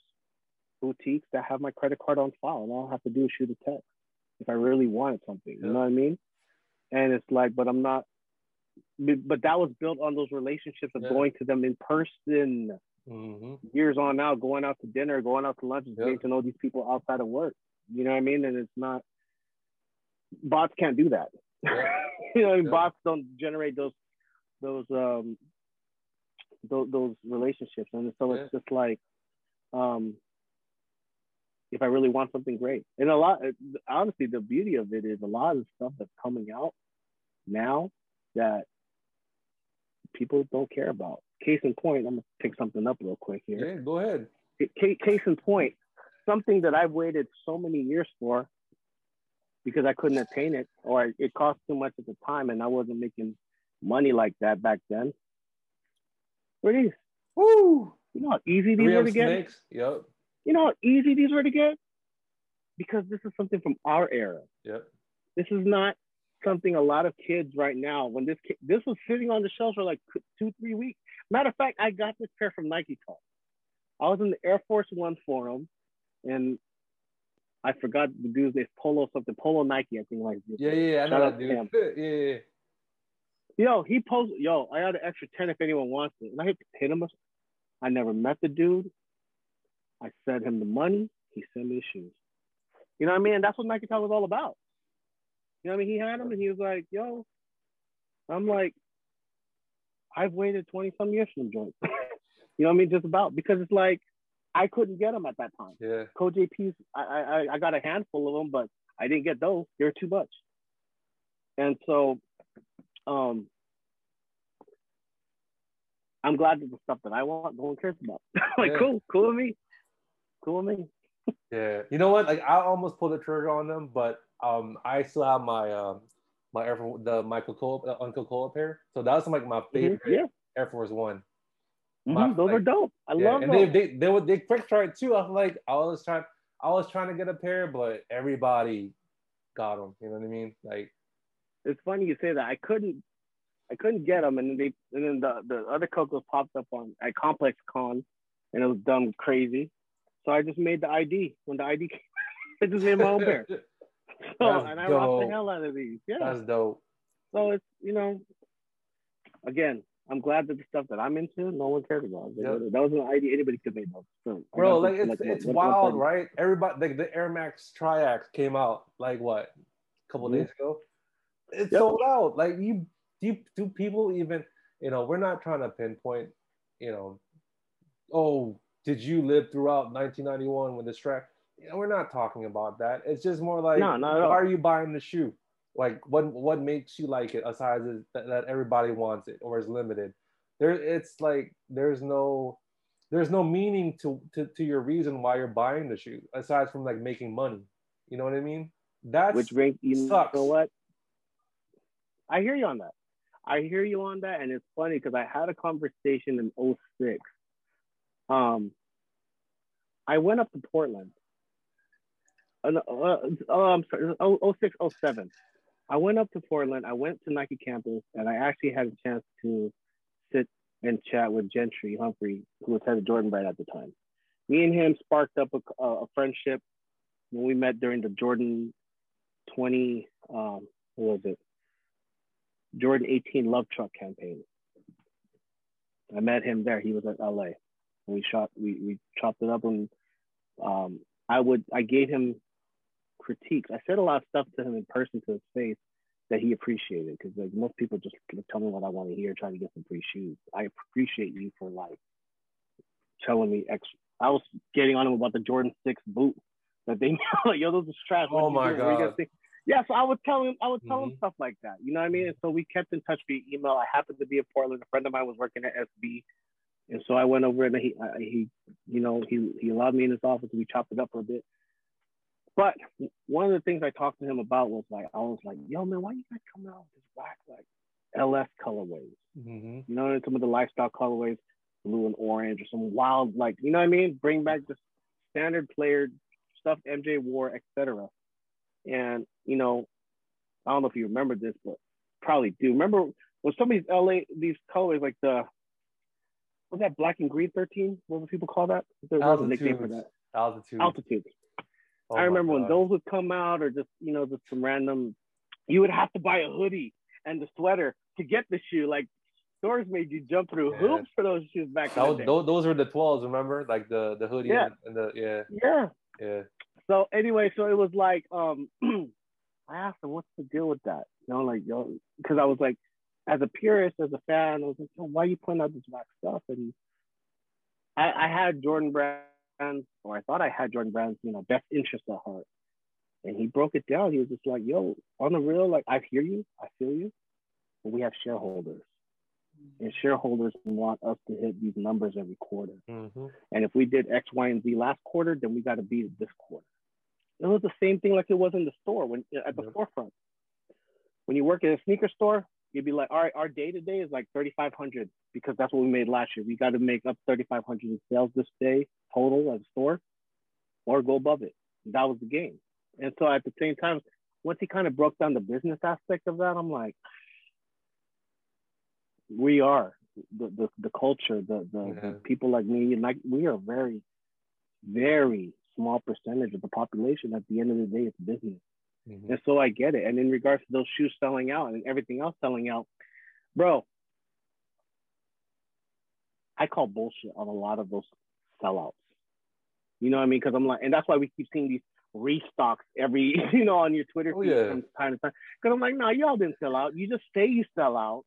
Speaker 2: boutiques that have my credit card on file, and all I have to do is shoot a text if I really wanted something. Yeah. You know what I mean? And it's like, but I'm not. But that was built on those relationships of yeah. going to them in person. Mm-hmm. Years on now, going out to dinner, going out to lunch, yeah. getting to know these people outside of work. You know what I mean? And it's not. Bots can't do that. you know, bots don't generate those those um those, those relationships, and so it's just like um if I really want something great. And a lot, honestly, the beauty of it is a lot of stuff that's coming out now that people don't care about. Case in point, I'm gonna pick something up real quick here.
Speaker 1: Yeah, go ahead.
Speaker 2: Case in point, something that I've waited so many years for because I couldn't attain it or it cost too much at the time and I wasn't making money like that back then. Where these? Woo! You know how easy these were to get?
Speaker 1: Yep.
Speaker 2: You know how easy these were to get? Because this is something from our era.
Speaker 1: Yep.
Speaker 2: This is not something a lot of kids right now, when this this was sitting on the shelves for like two, three weeks. Matter of fact, I got this pair from Nike Talk. I was in the Air Force One forum and I forgot the dude's name, Polo something, Polo Nike, I think like
Speaker 1: Yeah, yeah, yeah. I know that dude. Yeah, yeah.
Speaker 2: Yo, he posted, yo, I got an extra 10 if anyone wants it. And I hit, hit him. I never met the dude. I sent him the money. He sent me the shoes. You know what I mean? And that's what Nike Talk was all about. You know what I mean? He had them and he was like, yo, I'm like, I've waited 20 some years for them joints. you know what I mean? Just about because it's like I couldn't get them at that time.
Speaker 1: Yeah.
Speaker 2: Code JP's, I, I, I got a handful of them, but I didn't get those. They're too much. And so, um, I'm glad that the stuff that I want, no one cares about. like, yeah. cool, cool with me cool with me.
Speaker 1: yeah, you know what? Like I almost pulled the trigger on them, but um, I still have my um, my Air Force, the Michael Cole, uh, Uncle Cole pair. So that was like my mm-hmm, favorite mm-hmm, yeah. Air Force One.
Speaker 2: Mm-hmm, my, those like, are dope. I yeah, love
Speaker 1: and
Speaker 2: those.
Speaker 1: They, they they were they quick start too. I was like I was trying I was trying to get a pair, but everybody got them. You know what I mean? Like
Speaker 2: it's funny you say that. I couldn't I couldn't get them, and then they and then the the other Cocos popped up on at Complex Con, and it was dumb crazy. So I just made the ID when the ID came. I just made my own pair. So That's and I dope. rocked the hell out of these. Yeah.
Speaker 1: That's dope.
Speaker 2: So it's you know, again, I'm glad that the stuff that I'm into, no one cared about. Yep. That was an ID anybody could make. No.
Speaker 1: Bro, like it's, like, it's what, wild, what right? Everybody, like the Air Max Triax came out like what, a couple mm-hmm. days ago. It's yep. sold out. Like you, do, do people even, you know, we're not trying to pinpoint, you know, oh, did you live throughout 1991 when this track? You know, we're not talking about that. It's just more like, no, not why are you buying the shoe? Like, what what makes you like it? Aside that, that everybody wants it or is limited. There, it's like there's no there's no meaning to, to to your reason why you're buying the shoe aside from like making money. You know what I mean? That's
Speaker 2: which brings you sucks. know what I hear you on that. I hear you on that, and it's funny because I had a conversation in 06. Um, I went up to Portland. Uh, uh, uh, I'm sorry, 06, 07. I went up to Portland. I went to Nike campus, and I actually had a chance to sit and chat with Gentry Humphrey, who was head of Jordan Brand at the time. Me and him sparked up a, a friendship when we met during the Jordan 20, um, what was it? Jordan 18 Love Truck campaign. I met him there. He was at LA. We shot, we, we chopped it up and um, I would, I gave him critiques. I said a lot of stuff to him in person to his face that he appreciated because like most people just tell me what I want to hear, trying to get some free shoes. I appreciate you for like telling me ex. I was getting on him about the Jordan Six boot that they like, yo, those are trash.
Speaker 1: Oh my god.
Speaker 2: Yeah, so I would tell him, I would tell mm-hmm. him stuff like that. You know what I mean? And so we kept in touch via email. I happened to be in Portland. A friend of mine was working at SB, and so I went over and he, he, you know, he he allowed me in his office. and We chopped it up for a bit. But one of the things I talked to him about was like, I was like, yo, man, why you guys coming out with this whack like LS colorways? Mm-hmm. You know, some of the lifestyle colorways, blue and orange, or some wild, like, you know what I mean? Bring back the standard player stuff MJ wore, etc. And, you know, I don't know if you remember this, but probably do. Remember when some of these LA, these colors, like the, what's that black and green 13? What would people call that?
Speaker 1: There's a nickname for that. Altitude.
Speaker 2: Altitude. Oh I remember when those would come out, or just you know, just some random. You would have to buy a hoodie and the sweater to get the shoe. Like stores made you jump through yeah. hoops for those shoes back was,
Speaker 1: those, were the 12s, remember? Like the the hoodie yeah. and, and the yeah.
Speaker 2: Yeah.
Speaker 1: Yeah.
Speaker 2: So anyway, so it was like um I asked him what's the deal with that? You know, like yo, because I was like, as a purist, as a fan, I was like, why are you putting out this black stuff? And I, I had Jordan Brand Brand's, or I thought I had Jordan Brand's, you know, best interest at heart. And he broke it down. He was just like, yo, on the real, like, I hear you, I feel you, but we have shareholders. And shareholders want us to hit these numbers every quarter. Mm-hmm. And if we did X, Y, and Z last quarter, then we got to beat it this quarter. It was the same thing like it was in the store when at the yep. forefront. When you work at a sneaker store, you'd be like, all right, our day to day is like 3,500 because that's what we made last year. We got to make up 3,500 in sales this day total at the store or go above it. That was the game. And so at the same time, once he kind of broke down the business aspect of that, I'm like, we are the the, the culture, the the, yeah. the people like me, and like we are very, very small percentage of the population. At the end of the day, it's business. Mm-hmm. And so I get it. And in regards to those shoes selling out and everything else selling out, bro, I call bullshit on a lot of those sellouts. You know what I mean? Because I'm like, and that's why we keep seeing these restocks every, you know, on your Twitter
Speaker 1: oh, feed yeah.
Speaker 2: from time to time. Because I'm like, no, y'all didn't sell out. You just say you sell out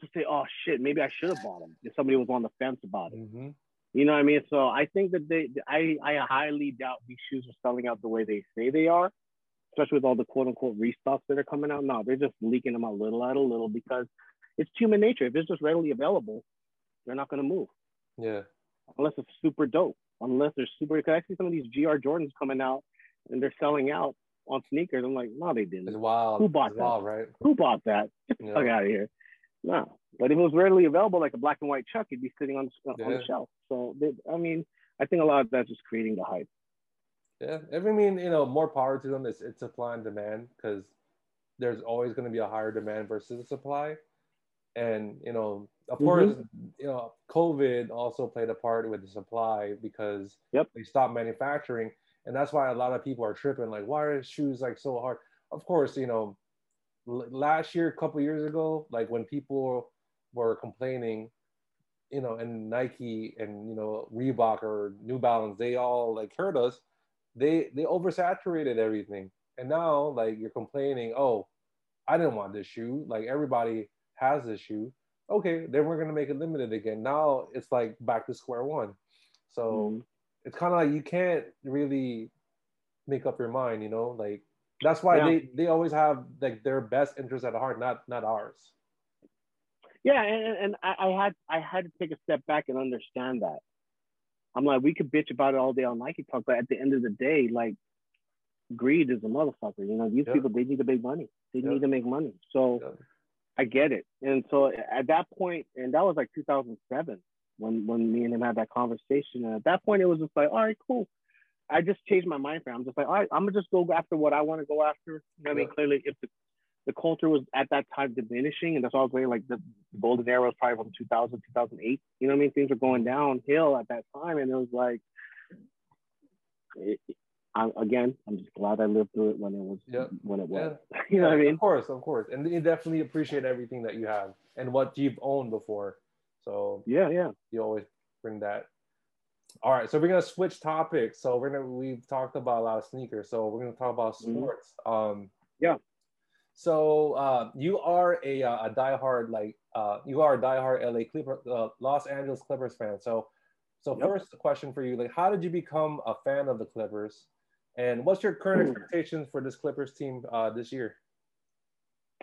Speaker 2: to say, oh shit, maybe I should have bought them if somebody was on the fence about it. Mm-hmm. You know what I mean? So I think that they, I, I highly doubt these shoes are selling out the way they say they are especially with all the quote unquote restocks that are coming out. No, they're just leaking them a little at a little because it's human nature. If it's just readily available, they're not going to move.
Speaker 1: Yeah.
Speaker 2: Unless it's super dope. Unless they're super. Because I see some of these GR Jordans coming out and they're selling out on sneakers. I'm like, no, they didn't.
Speaker 1: It's wild.
Speaker 2: Who bought
Speaker 1: it's
Speaker 2: that?
Speaker 1: Wild, right?
Speaker 2: Who bought that? Get the yeah. fuck out of here. No. But if it was readily available, like a black and white Chuck, it'd be sitting on the, yeah. on the shelf. So, they, I mean, I think a lot of that's just creating the hype.
Speaker 1: Yeah, I mean, you know, more power to them. It's, it's supply and demand because there's always going to be a higher demand versus a supply. And, you know, of mm-hmm. course, you know, COVID also played a part with the supply because
Speaker 2: yep.
Speaker 1: they stopped manufacturing. And that's why a lot of people are tripping, like, why are shoes like so hard? Of course, you know, last year, a couple years ago, like when people were complaining, you know, and Nike and, you know, Reebok or New Balance, they all like hurt us. They they oversaturated everything. And now like you're complaining oh i didn't want this shoe. Like everybody has this shoe. Okay then we're going to make it limited again. Now it's like back to square one. So mm. it's kind of like you can't really make up your mind you know? Like that's why yeah. they they always have like their best interest at heart not not ours
Speaker 2: yeah and, and I, I had i had to take a step back and understand that I'm like, we could bitch about it all day on Nike Talk, but at the end of the day, like, greed is a motherfucker. You know, these
Speaker 1: Yeah.
Speaker 2: people they need to make money. They
Speaker 1: Yeah.
Speaker 2: need to make money. So
Speaker 1: Yeah.
Speaker 2: I get it. And so at that point, and that was like 2007 when when me and him had that conversation. And at that point, it was just like, all right, cool. I just changed my mind frame. I'm just like, all right, I'm gonna just go after what I want to go after. You know what I mean? Clearly, if the, the culture was at that time diminishing, and that's all great. Like the golden era was probably from 2000, 2008. You know what I mean? Things were going downhill at that time, and it was like, it, I, again, I'm just glad I lived through it when it was
Speaker 1: Yeah.
Speaker 2: when it was.
Speaker 1: Yeah.
Speaker 2: you know what I mean?
Speaker 1: Of course, of course. And you definitely appreciate everything that you have and what you've owned before. So
Speaker 2: Yeah, yeah.
Speaker 1: you always bring that. All right, so we're gonna switch topics. So we're gonna we've talked about a lot of sneakers. So we're gonna talk about
Speaker 2: Mhm.
Speaker 1: sports. Um,
Speaker 2: Yeah.
Speaker 1: So uh, you are a uh, a diehard like uh, you are a diehard LA Clipper, uh, Los Angeles Clippers fan. So so
Speaker 2: Yep.
Speaker 1: first question for you, like how did you become a fan of the Clippers? And what's your current
Speaker 2: Hmm.
Speaker 1: expectations for this Clippers team uh, this year?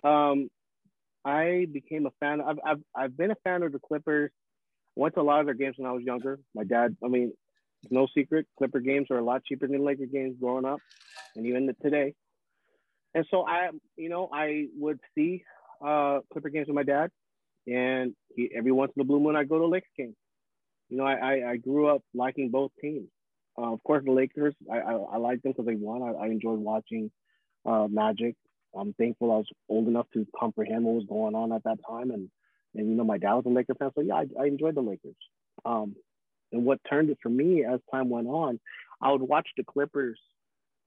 Speaker 2: Um, I became a fan. I've, I've I've been a fan of the Clippers. Went to a lot of their games when I was younger. My dad. I mean, it's no secret. Clipper games are a lot cheaper than Laker games growing up, and even today. And so I, you know, I would see uh, Clipper games with my dad, and he, every once in a blue moon I go to Lakers games. You know, I I, I grew up liking both teams. Uh, of course, the Lakers. I I, I like them because they won. I, I enjoyed watching uh, Magic. I'm thankful I was old enough to comprehend what was going on at that time, and and you know my dad was a Laker fan, so yeah, I, I enjoyed the Lakers. Um, and what turned it for me as time went on, I would watch the Clippers.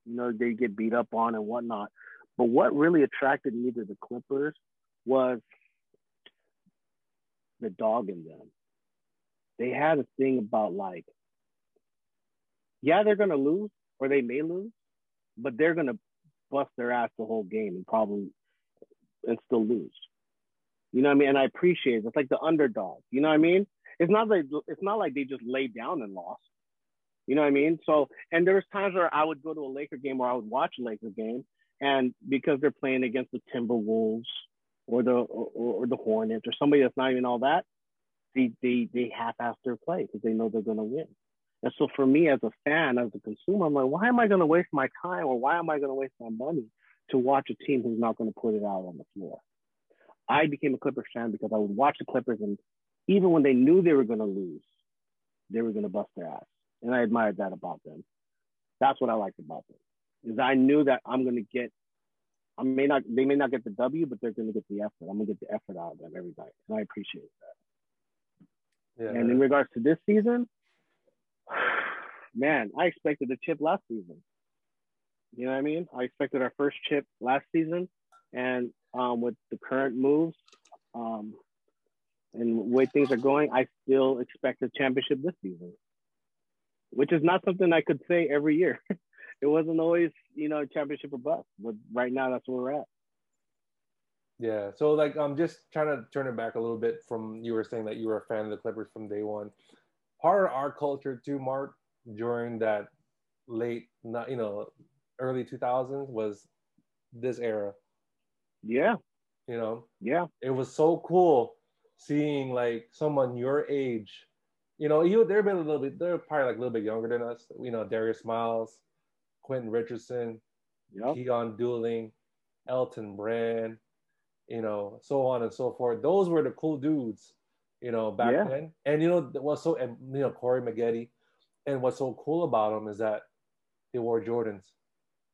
Speaker 2: You know, they get beat up on and whatnot, but what really attracted me to the Clippers was the dog in them. They had a thing about like, yeah, they're gonna lose or they may lose, but they're gonna bust their ass the whole game and probably and still lose. You know what I mean? And I appreciate it. It's like the underdog. You know what I mean? It's not like it's not like they just laid down and lost. You know what I mean? So and there was times where I would go to a Laker game or I would watch a Laker game, and because they're playing against the Timberwolves or the or, or the Hornets or somebody that's not even all that, they they they half-ass their play because they know they're gonna win. And so for me as a fan, as a consumer, I'm like, why am I gonna waste my time or why am I gonna waste my money to watch a team who's not gonna put it out on the floor? I became a Clippers fan because I would watch the Clippers and even when they knew they were gonna lose, they were gonna bust their ass. And I admired that about them. That's what I liked about them. Is I knew that I'm gonna get I may not they may not get the W, but they're gonna get the effort. I'm gonna get the effort out of them every night. And I appreciate that.
Speaker 1: Yeah.
Speaker 2: And in regards to this season, man, I expected a chip last season. You know what I mean? I expected our first chip last season, and um, with the current moves um, and the way things are going, I still expect a championship this season, which is not something I could say every year. it wasn't always, you know, championship or bust, but right now that's where we're at.
Speaker 1: Yeah. So like I'm just trying to turn it back a little bit from you were saying that you were a fan of the Clippers from day one. Part of our culture too, Mark, during that late, not you know, early 2000s was this era.
Speaker 2: Yeah,
Speaker 1: You know,
Speaker 2: yeah,
Speaker 1: it was so cool seeing like someone your age. You know, you they're been a little bit, they're probably like a little bit younger than us. You know, Darius Miles, Quentin Richardson,
Speaker 2: yep,
Speaker 1: Keon Dooling, Elton Brand, you know, so on and so forth. Those were the cool dudes, you know, back
Speaker 2: Yeah.
Speaker 1: then. And you know what's so and you know Corey Maggette, and what's so cool about them is that they wore Jordans.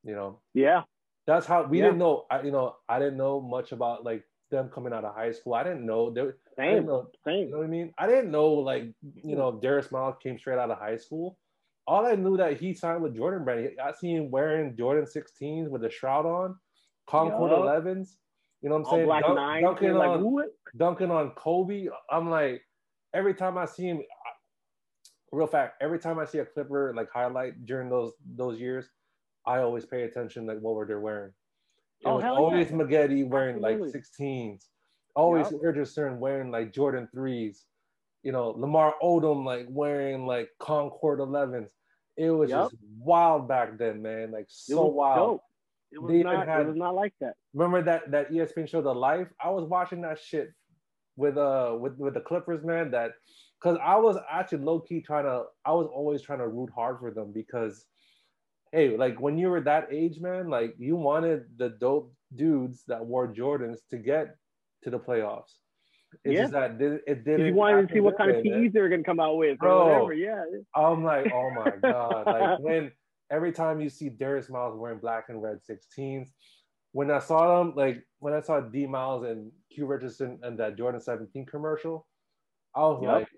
Speaker 1: You know,
Speaker 2: yeah,
Speaker 1: that's how we
Speaker 2: Yeah.
Speaker 1: didn't know. I you know I didn't know much about like them coming out of high school. I didn't know they. I didn't
Speaker 2: same,
Speaker 1: you know what I mean? I didn't know like you know Darius Miles came straight out of high school. All I knew that he signed with Jordan Brand. I seen him wearing Jordan 16s with a shroud on, Concord
Speaker 2: Yup.
Speaker 1: 11s. You know what I'm saying?
Speaker 2: black nine.
Speaker 1: dunking
Speaker 2: like,
Speaker 1: on
Speaker 2: what?
Speaker 1: dunking on Kobe. I'm like, every time I see him, I- real fact, every time I see a Clipper like highlight during those those years, I always pay attention like what were they wearing. It
Speaker 2: Oh,
Speaker 1: was always
Speaker 2: yeah.
Speaker 1: Maggette wearing like 16s. Always
Speaker 2: Yup.
Speaker 1: Richardson wearing like Jordan 3s. You know, Lamar Odom like wearing like Concord 11s. It was
Speaker 2: Yup.
Speaker 1: just wild back then, man. Like so wild.
Speaker 2: dope. It was
Speaker 1: They
Speaker 2: not.
Speaker 1: had-
Speaker 2: it was not like that.
Speaker 1: Remember that that ESPN show, The Life? I was watching that shit with uh with with the Clippers, man. That because I was actually low key trying to. I was always trying to root hard for them because, hey, like when you were that age, man, like you wanted the dope dudes that wore Jordans to get to the playoffs. It's
Speaker 2: Yeah.
Speaker 1: just that it, it didn't.
Speaker 2: You wanted to see what kind of. PEs they were gonna come out with,
Speaker 1: Bro.
Speaker 2: Yeah,
Speaker 1: I'm like, oh my god! Like when every time you see Darius Miles wearing black and red 16s, when I saw them, like when I saw D Miles and Q Richardson and that Jordan 17 commercial, I was
Speaker 2: Yep.
Speaker 1: like,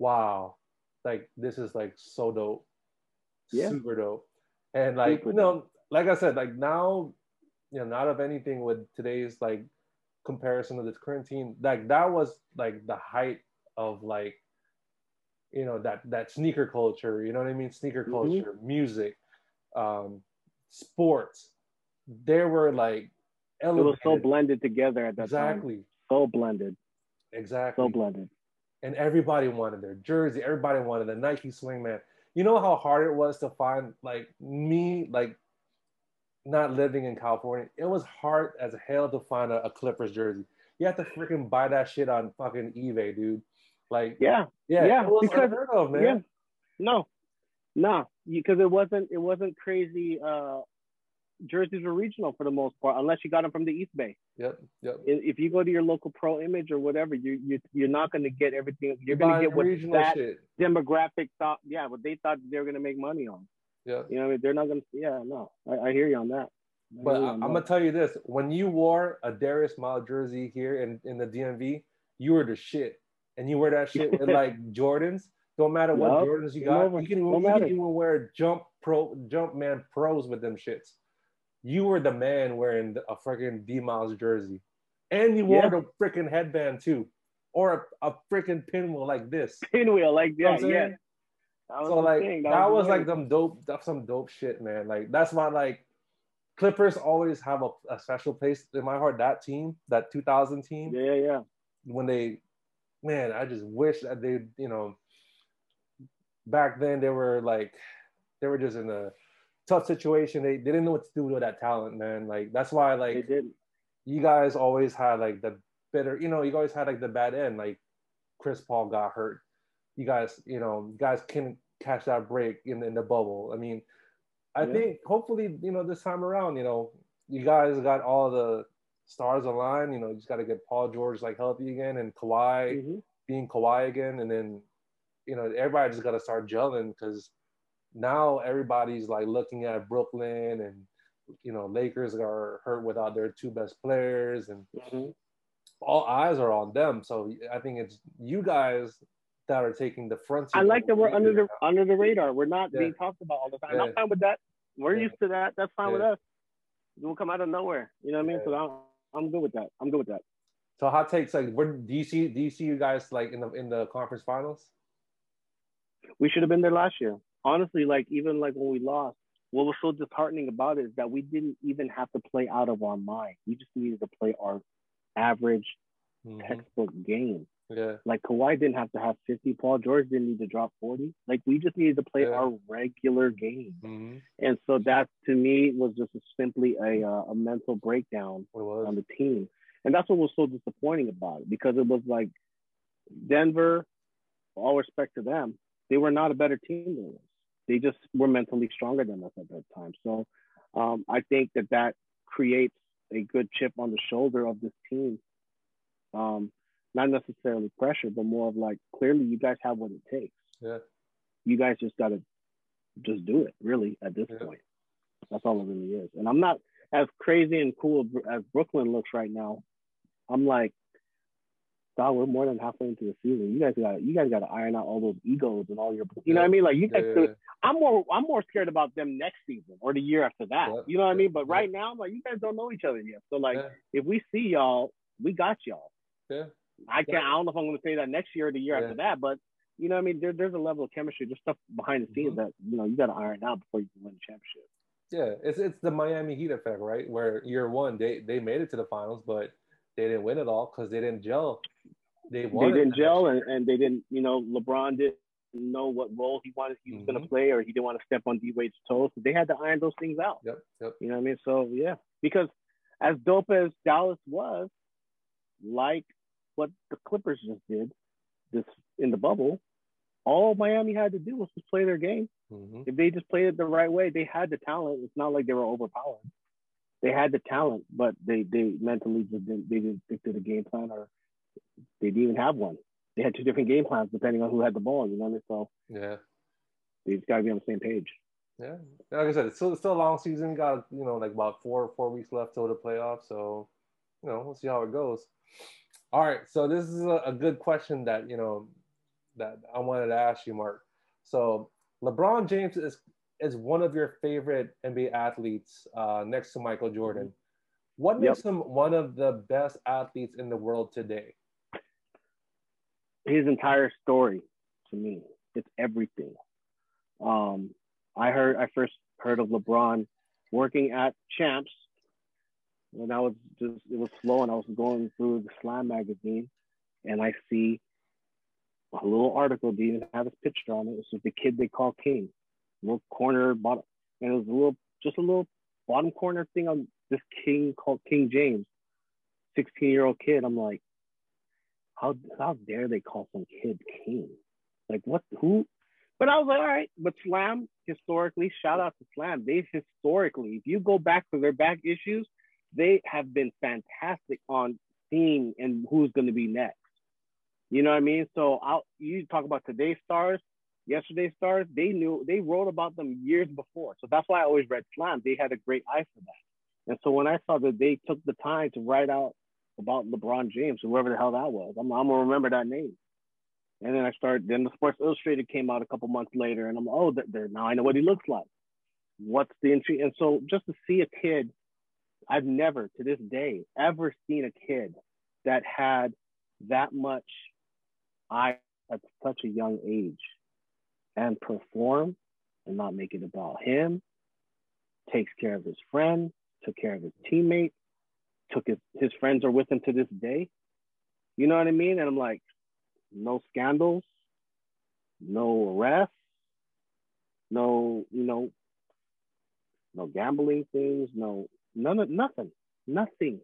Speaker 1: wow, like this is like so dope,
Speaker 2: Yeah.
Speaker 1: super dope, and like you know, like I said, like now, you know, not of anything with today's like comparison of this current team, like that was like the height of like you know that that sneaker culture you know what i mean? Sneaker
Speaker 2: Mhm.
Speaker 1: culture music um sports. They were like
Speaker 2: it was so blended together at that time.
Speaker 1: exactly.
Speaker 2: So blended,
Speaker 1: exactly.
Speaker 2: So blended.
Speaker 1: and everybody wanted their jersey. Everybody wanted the nike swingman you know how hard it was to find like me like not living in california? It was hard as hell to find a, a clippers jersey. You have to freaking buy that shit on fucking ebay dude. Like
Speaker 2: Yeah,
Speaker 1: yeah,
Speaker 2: yeah, because-
Speaker 1: of man.
Speaker 2: yeah. No, no, because it wasn't it wasn't crazy. Uh, jerseys were regional for the most part, unless you got them from the Eastbay.
Speaker 1: yep yep
Speaker 2: If you go to your local pro image or whatever, you you you're not going to get everything. You're
Speaker 1: buy
Speaker 2: going to get what
Speaker 1: regional
Speaker 2: that
Speaker 1: shit
Speaker 2: demographic thought. Yeah, what they thought they were going to make money on.
Speaker 1: yeah
Speaker 2: You know, what I mean, they're not going to. Yeah, no, I, I hear you on that. I
Speaker 1: But I, I'm gonna tell you this: when you wore a Darius Miles jersey here in, in the DMV, you were the shit, and you wear that shit with like Jordans. Don't matter what
Speaker 2: Yup.
Speaker 1: Jordans you got, you can, even, you can even wear jump pro jump man pros with them shits. You were the man wearing a freaking D Miles jersey, and you wore
Speaker 2: Yeah.
Speaker 1: the freaking headband too, or a, a freaking pinwheel like this.
Speaker 2: pinwheel like
Speaker 1: You know
Speaker 2: that. Yeah. That was
Speaker 1: so like
Speaker 2: thing.
Speaker 1: that, was
Speaker 2: the
Speaker 1: like them dope that's some dope shit man like that's why like clippers always have a, a special place in my heart that team that 2000 team
Speaker 2: Yeah, yeah.
Speaker 1: when they man i just wish that they you know back then they were like they were just in a tough situation they, they didn't know what to do with that talent man like that's why like you guys always had like the bitter, you know, you always had like the bad end. Like Chris Paul got hurt. You guys, you know, you guys couldn't catch that break in, in the bubble. I mean, I
Speaker 2: Yeah.
Speaker 1: think hopefully, you know, this time around, you know, you guys got all the stars aligned. You know, you just got to get Paul George like healthy again and Kawhi
Speaker 2: Mhm.
Speaker 1: being Kawhi again, and then you know everybody just got to start gelling because now everybody's like looking at Brooklyn and you know Lakers are hurt without their two best players and
Speaker 2: Mhm.
Speaker 1: all eyes are on them. So I think it's you guys that are taking the front.
Speaker 2: I like that we're under the
Speaker 1: now.
Speaker 2: under the radar. We're not
Speaker 1: Yeah.
Speaker 2: being talked about all the time.
Speaker 1: Yeah.
Speaker 2: I'm fine with that. We're
Speaker 1: Yeah.
Speaker 2: used to that. That's fine with us. We'll come out of nowhere. You know what I mean? So I'm, I'm good with that. I'm good with that.
Speaker 1: So hot takes like where do you see do you see you guys like in the in the conference finals?
Speaker 2: We should have been there last year. Honestly, like even like when we lost, what was so disheartening about it is that we didn't even have to play out of our mind. We just needed to play our average
Speaker 1: Mhm.
Speaker 2: textbook game.
Speaker 1: Yeah,
Speaker 2: Like Kawhi didn't have to have 50. Paul George didn't need to drop 40. Like we just needed to play
Speaker 1: Yeah.
Speaker 2: our regular game.
Speaker 1: mm-hmm.
Speaker 2: And so that to me was just simply a, uh, a mental breakdown on the team. And that's what was so disappointing about it because it was like Denver, all respect to them, they were not a better team than us. They just were mentally stronger than us at that time. So um, I think that that creates a good chip on the shoulder of this team. Um, not necessarily pressure, but more of like clearly you guys have what it takes.
Speaker 1: Yeah.
Speaker 2: You guys just got to just do it, really, at this
Speaker 1: Yeah.
Speaker 2: point. That's all it really is. And I'm not as crazy and cool as Brooklyn looks right now. I'm like, God, we're more than halfway into the season. You guys got you guys got to iron out all those egos and all your, you know what I mean? Like you guys,
Speaker 1: Yeah,
Speaker 2: could, I'm more I'm more scared about them next season or the year after that.
Speaker 1: Yeah,
Speaker 2: You know what I mean? But
Speaker 1: yeah.
Speaker 2: right now, I'm like, you guys don't know each other yet. So like,
Speaker 1: yeah,
Speaker 2: if we see y'all, we got y'all.
Speaker 1: yeah.
Speaker 2: I can't. I don't know if I'm going to say that next year or the year
Speaker 1: Yeah.
Speaker 2: after that, but you know, what I mean, there, there's a level of chemistry, there's stuff behind the scenes
Speaker 1: Mhm.
Speaker 2: that you know you got to iron out before you can win the championship.
Speaker 1: Yeah, it's it's the Miami Heat effect, right? Where year one they they made it to the finals, but they didn't win it all because they didn't gel. They
Speaker 2: They didn't gel, and, and they didn't. You know, LeBron didn't know what role he wanted he was going
Speaker 1: Mhm.
Speaker 2: to play, or he didn't want to step on D Wade's toes. So they had to iron those things out.
Speaker 1: Yep, yep.
Speaker 2: You know what I mean? So yeah, because as dope as Dallas was, like what the Clippers just did, this in the bubble, all Miami had to do was just play their game. Mm-hmm. If they just played it the right way, they had the talent. It's not like they were overpowered. They had the talent, but they they mentally just didn't they didn't stick to the game plan or they didn't even have one. They had two different game plans depending on who had the ball. You know what I mean? So
Speaker 1: yeah,
Speaker 2: they just gotta be on the same page.
Speaker 1: Yeah, like I said, it's still it's still a long season. Got you know like about four four weeks left till the playoffs. So you know we'll see how it goes. All right, so this is a, a good question that you know that I wanted to ask you, Mark. So LeBron James is is one of your favorite NBA athletes uh, next to Michael Jordan. What makes yep. him one of the best athletes in the world today?
Speaker 2: His entire story to me, it's everything. Um, I heard I first heard of LeBron working at Champs when I was just it was slow and I was going through the Slam magazine and I see a little article didn't even have his picture on it. It was the kid they call King, little corner bottom, and it was a little just a little bottom corner thing on this King called King James, 16 year old kid. I'm like, how how dare they call some kid King? Like what who but I was like, all right. But Slam, historically, shout out to Slam. They've historically, if you go back to their back issues, they have been fantastic on seeing and who's going to be next. You know what I mean? So I'll, you talk about today's stars, yesterday's stars. They knew they wrote about them years before. So that's why I always read Slam. They had a great eye for that. And so when I saw that they took the time to write out about LeBron James, whoever the hell that was, I'm, I'm gonna remember that name. And then I started. Then the Sports Illustrated came out a couple months later, and I'm like, oh, there. Now I know what he looks like. What's the entry? And so just to see a kid, I've never to this day ever seen a kid that had that much eye at such a young age and perform and not make it about him. Takes care of his friend, took care of his teammate, took his his friends are with him to this day. You know what I mean? And I'm like, no scandals, no arrests, no, you know, no gambling things, no, none of nothing, nothing.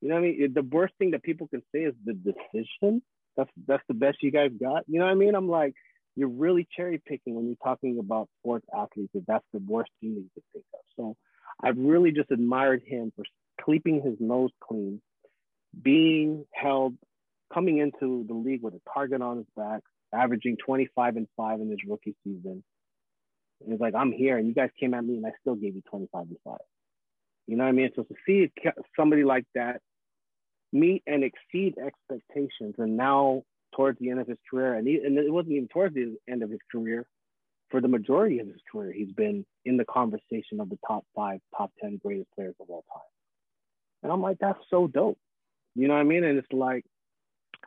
Speaker 2: You know what I mean? The worst thing that people can say is the decision. That's that's the best you guys got. You know what I mean? I'm like, you're really cherry picking when you're talking about sports athletes. If that's the worst thing you could think of. So I've really just admired him for keeping his nose clean, being held coming into the league with a target on his back, averaging 25 and 5 in his rookie season. And it's like, I'm here, and you guys came at me, and I still gave you 25 and 5. You know what I mean? So to see somebody like that meet and exceed expectations, and now towards the end of his career, and, he, and it wasn't even towards the end of his career, for the majority of his career, he's been in the conversation of the top five, top 10 greatest players of all time. And I'm like, that's so dope. You know what I mean? And it's like,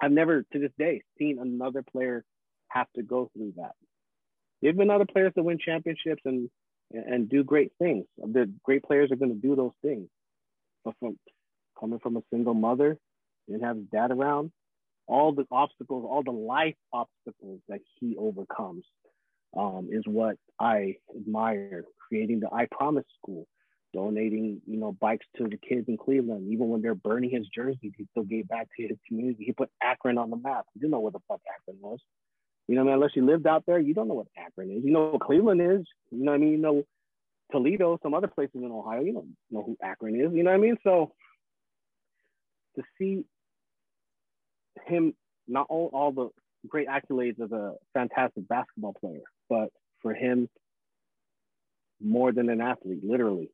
Speaker 2: I've never to this day seen another player have to go through that. There've been other players that win championships and and do great things. The great players are going to do those things. But from coming from a single mother, didn't have his dad around, all the obstacles, all the life obstacles that he overcomes um, is what I admire. Creating the I Promise School, donating, you know, bikes to the kids in Cleveland. Even when they're burning his jersey, he still gave back to his community. He put Akron on the map. You know what the fuck Akron was. You know, I mean, unless you lived out there, you don't know what Akron is. You know what Cleveland is. You know what I mean? You know Toledo, some other places in Ohio. You don't know who Akron is. You know what I mean? So to see him, not all, all the great accolades as a fantastic basketball player, but for him, more than an athlete, literally,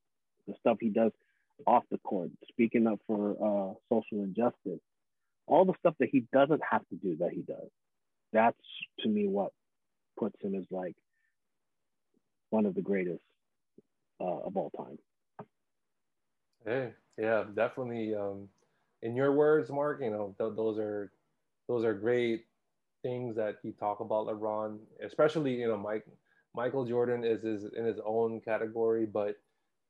Speaker 2: the stuff he does off the court, speaking up for uh, social injustice, all the stuff that he doesn't have to do that he does. That's to me what puts him as like one of the greatest uh, of all time.
Speaker 1: Hey, yeah, definitely. Um, in your words, Mark, you know th- those are those are great things that you talk about LeBron, especially you know Mike Michael Jordan is is in his own category, but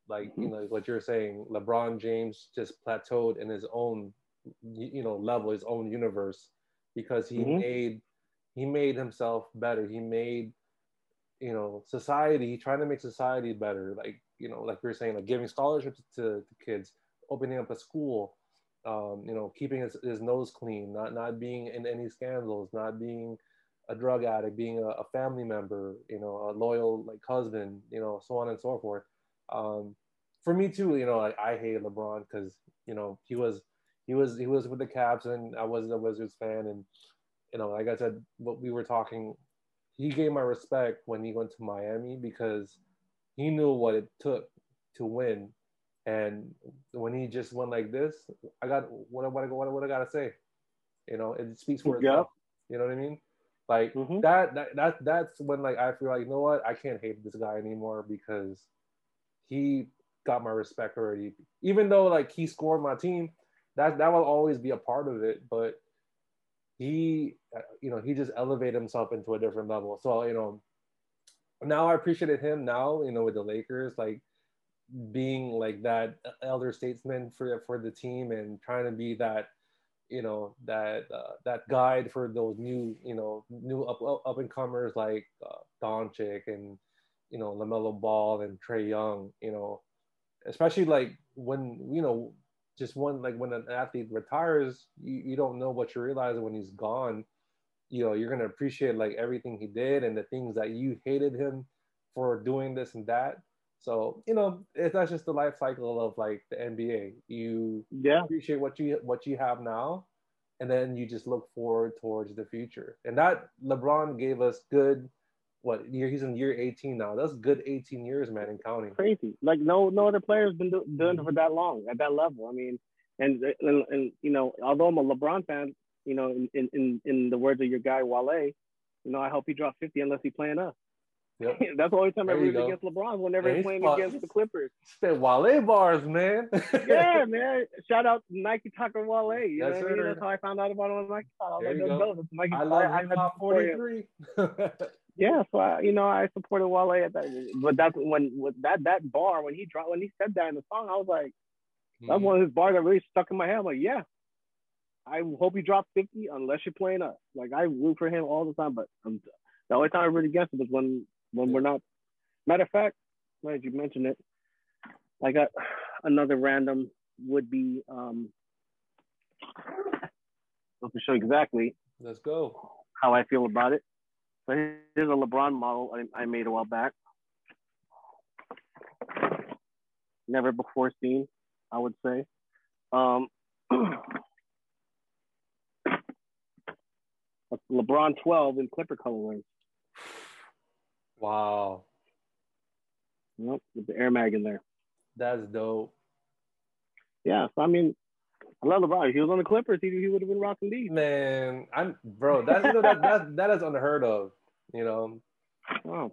Speaker 1: like you know what you're saying, LeBron James just plateaued in his own you know level, his own universe, because he mm-hmm. made he made himself better. He made you know society trying to make society better. Like you know, like we are saying, like giving scholarships to, to kids, opening up a school, um, you know, keeping his, his nose clean, not not being in any scandals, not being a drug addict, being a, a, family member, you know, a loyal like husband, you know, so on and so forth. Um, for me too, you know, like I hate LeBron because you know he was he was he was with the Cavs and I wasn't a Wizards fan, and you know, like I said, what we were talking, he gave my respect when he went to Miami because he knew what it took to win, and when he just went like this, I got what I what what, what I gotta say, you know, it speaks for itself. You know what I mean? Like mm-hmm. that, that that that's when like I feel like you know what I can't hate this guy anymore because he got my respect already. Even though like he scored my team, that that will always be a part of it. But he, you know, he just elevated himself into a different level. So you know, now I appreciated him. Now you know with the Lakers, like being like that elder statesman for for the team and trying to be that you know that uh, that guide for those new you know new up up and comers like uh, Doncic and you know Lamelo Ball and Trae Young. You know, especially like when you know just one like when an athlete retires, you, you don't know what you realize when he's gone. You know, you're gonna appreciate like everything he did and the things that you hated him for doing this and that. So you know, it's that's just the life cycle of like the NBA. You
Speaker 2: yeah.
Speaker 1: appreciate what you what you have now, and then you just look forward towards the future. And that LeBron gave us good. What year? He's in year 18 now. That's good 18 years, man, in counting.
Speaker 2: Crazy. Like no no other player's been do, doing it for that long at that level. I mean, and, and and you know, although I'm a LeBron fan, you know, in in in the words of your guy Wale, you know, I hope he drops 50 unless he playing us. Yep. That's the only time there I root against LeBron whenever he's playing against the Clippers.
Speaker 1: Spit Wale bars, man.
Speaker 2: yeah, man. Shout out Niketalker Wale. You yes, know what I mean? That's how I found out about him on Nike. I
Speaker 1: there like, you go. Nike I love hip hop 43.
Speaker 2: Yeah, so I, you know, I supported Wale at that. But that's when with that that bar when he dropped when he said that in the song, I was like, that's mm-hmm. one of his bars that really stuck in my head. I'm like, yeah, I hope he drops 50 unless you're playing us. Like I root for him all the time, but I'm, the only time I really against him is when when we're not. Matter of fact, glad you mentioned it. I got another random would be um to show exactly.
Speaker 1: Let's go.
Speaker 2: How I feel about it. So here's a LeBron model I, I made a while back. Never before seen, I would say. Um, LeBron 12 in Clipper colorway.
Speaker 1: Wow.
Speaker 2: Yep, with the Air Mag in there.
Speaker 1: That's dope.
Speaker 2: Yeah, so I mean, I love LeBron. If he was on the Clippers, he, he would have been rocking these.
Speaker 1: Man, I'm bro. That's you know, that that that is unheard of. You know.
Speaker 2: Wow.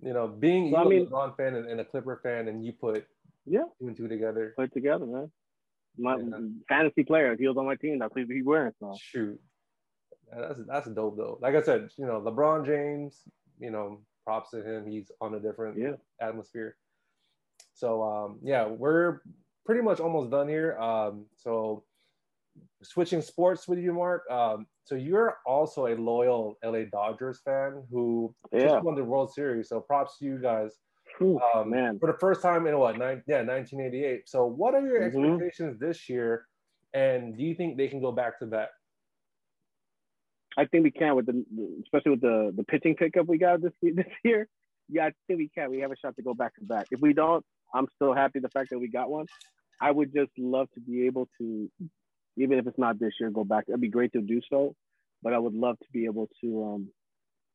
Speaker 1: You know, being so, you I mean, a LeBron fan and, and, a Clipper fan, and you put
Speaker 2: yeah
Speaker 1: two and two together.
Speaker 2: Put together, man. My yeah. fantasy player. If he was on my team, that's what he'd be wearing. So.
Speaker 1: Shoot, that's that's dope though. Like I said, you know, LeBron James. You know, props to him. He's on a different
Speaker 2: yeah.
Speaker 1: atmosphere. So um, yeah, we're pretty much almost done here. Um, so switching sports with you, Mark. Um, so you're also a loyal LA Dodgers fan who yeah. just won the World Series. So props to you guys.
Speaker 2: Ooh, um, man,
Speaker 1: for the first time in what? Nine, yeah, 1988. So what are your mm-hmm. expectations this year? And do you think they can go back to back?
Speaker 2: I think we can with the, especially with the the pitching pickup we got this this year. Yeah, I think we can. We have a shot to go back to back. If we don't, I'm still happy the fact that we got one. I would just love to be able to, even if it's not this year, go back. It'd be great to do so, but I would love to be able to um,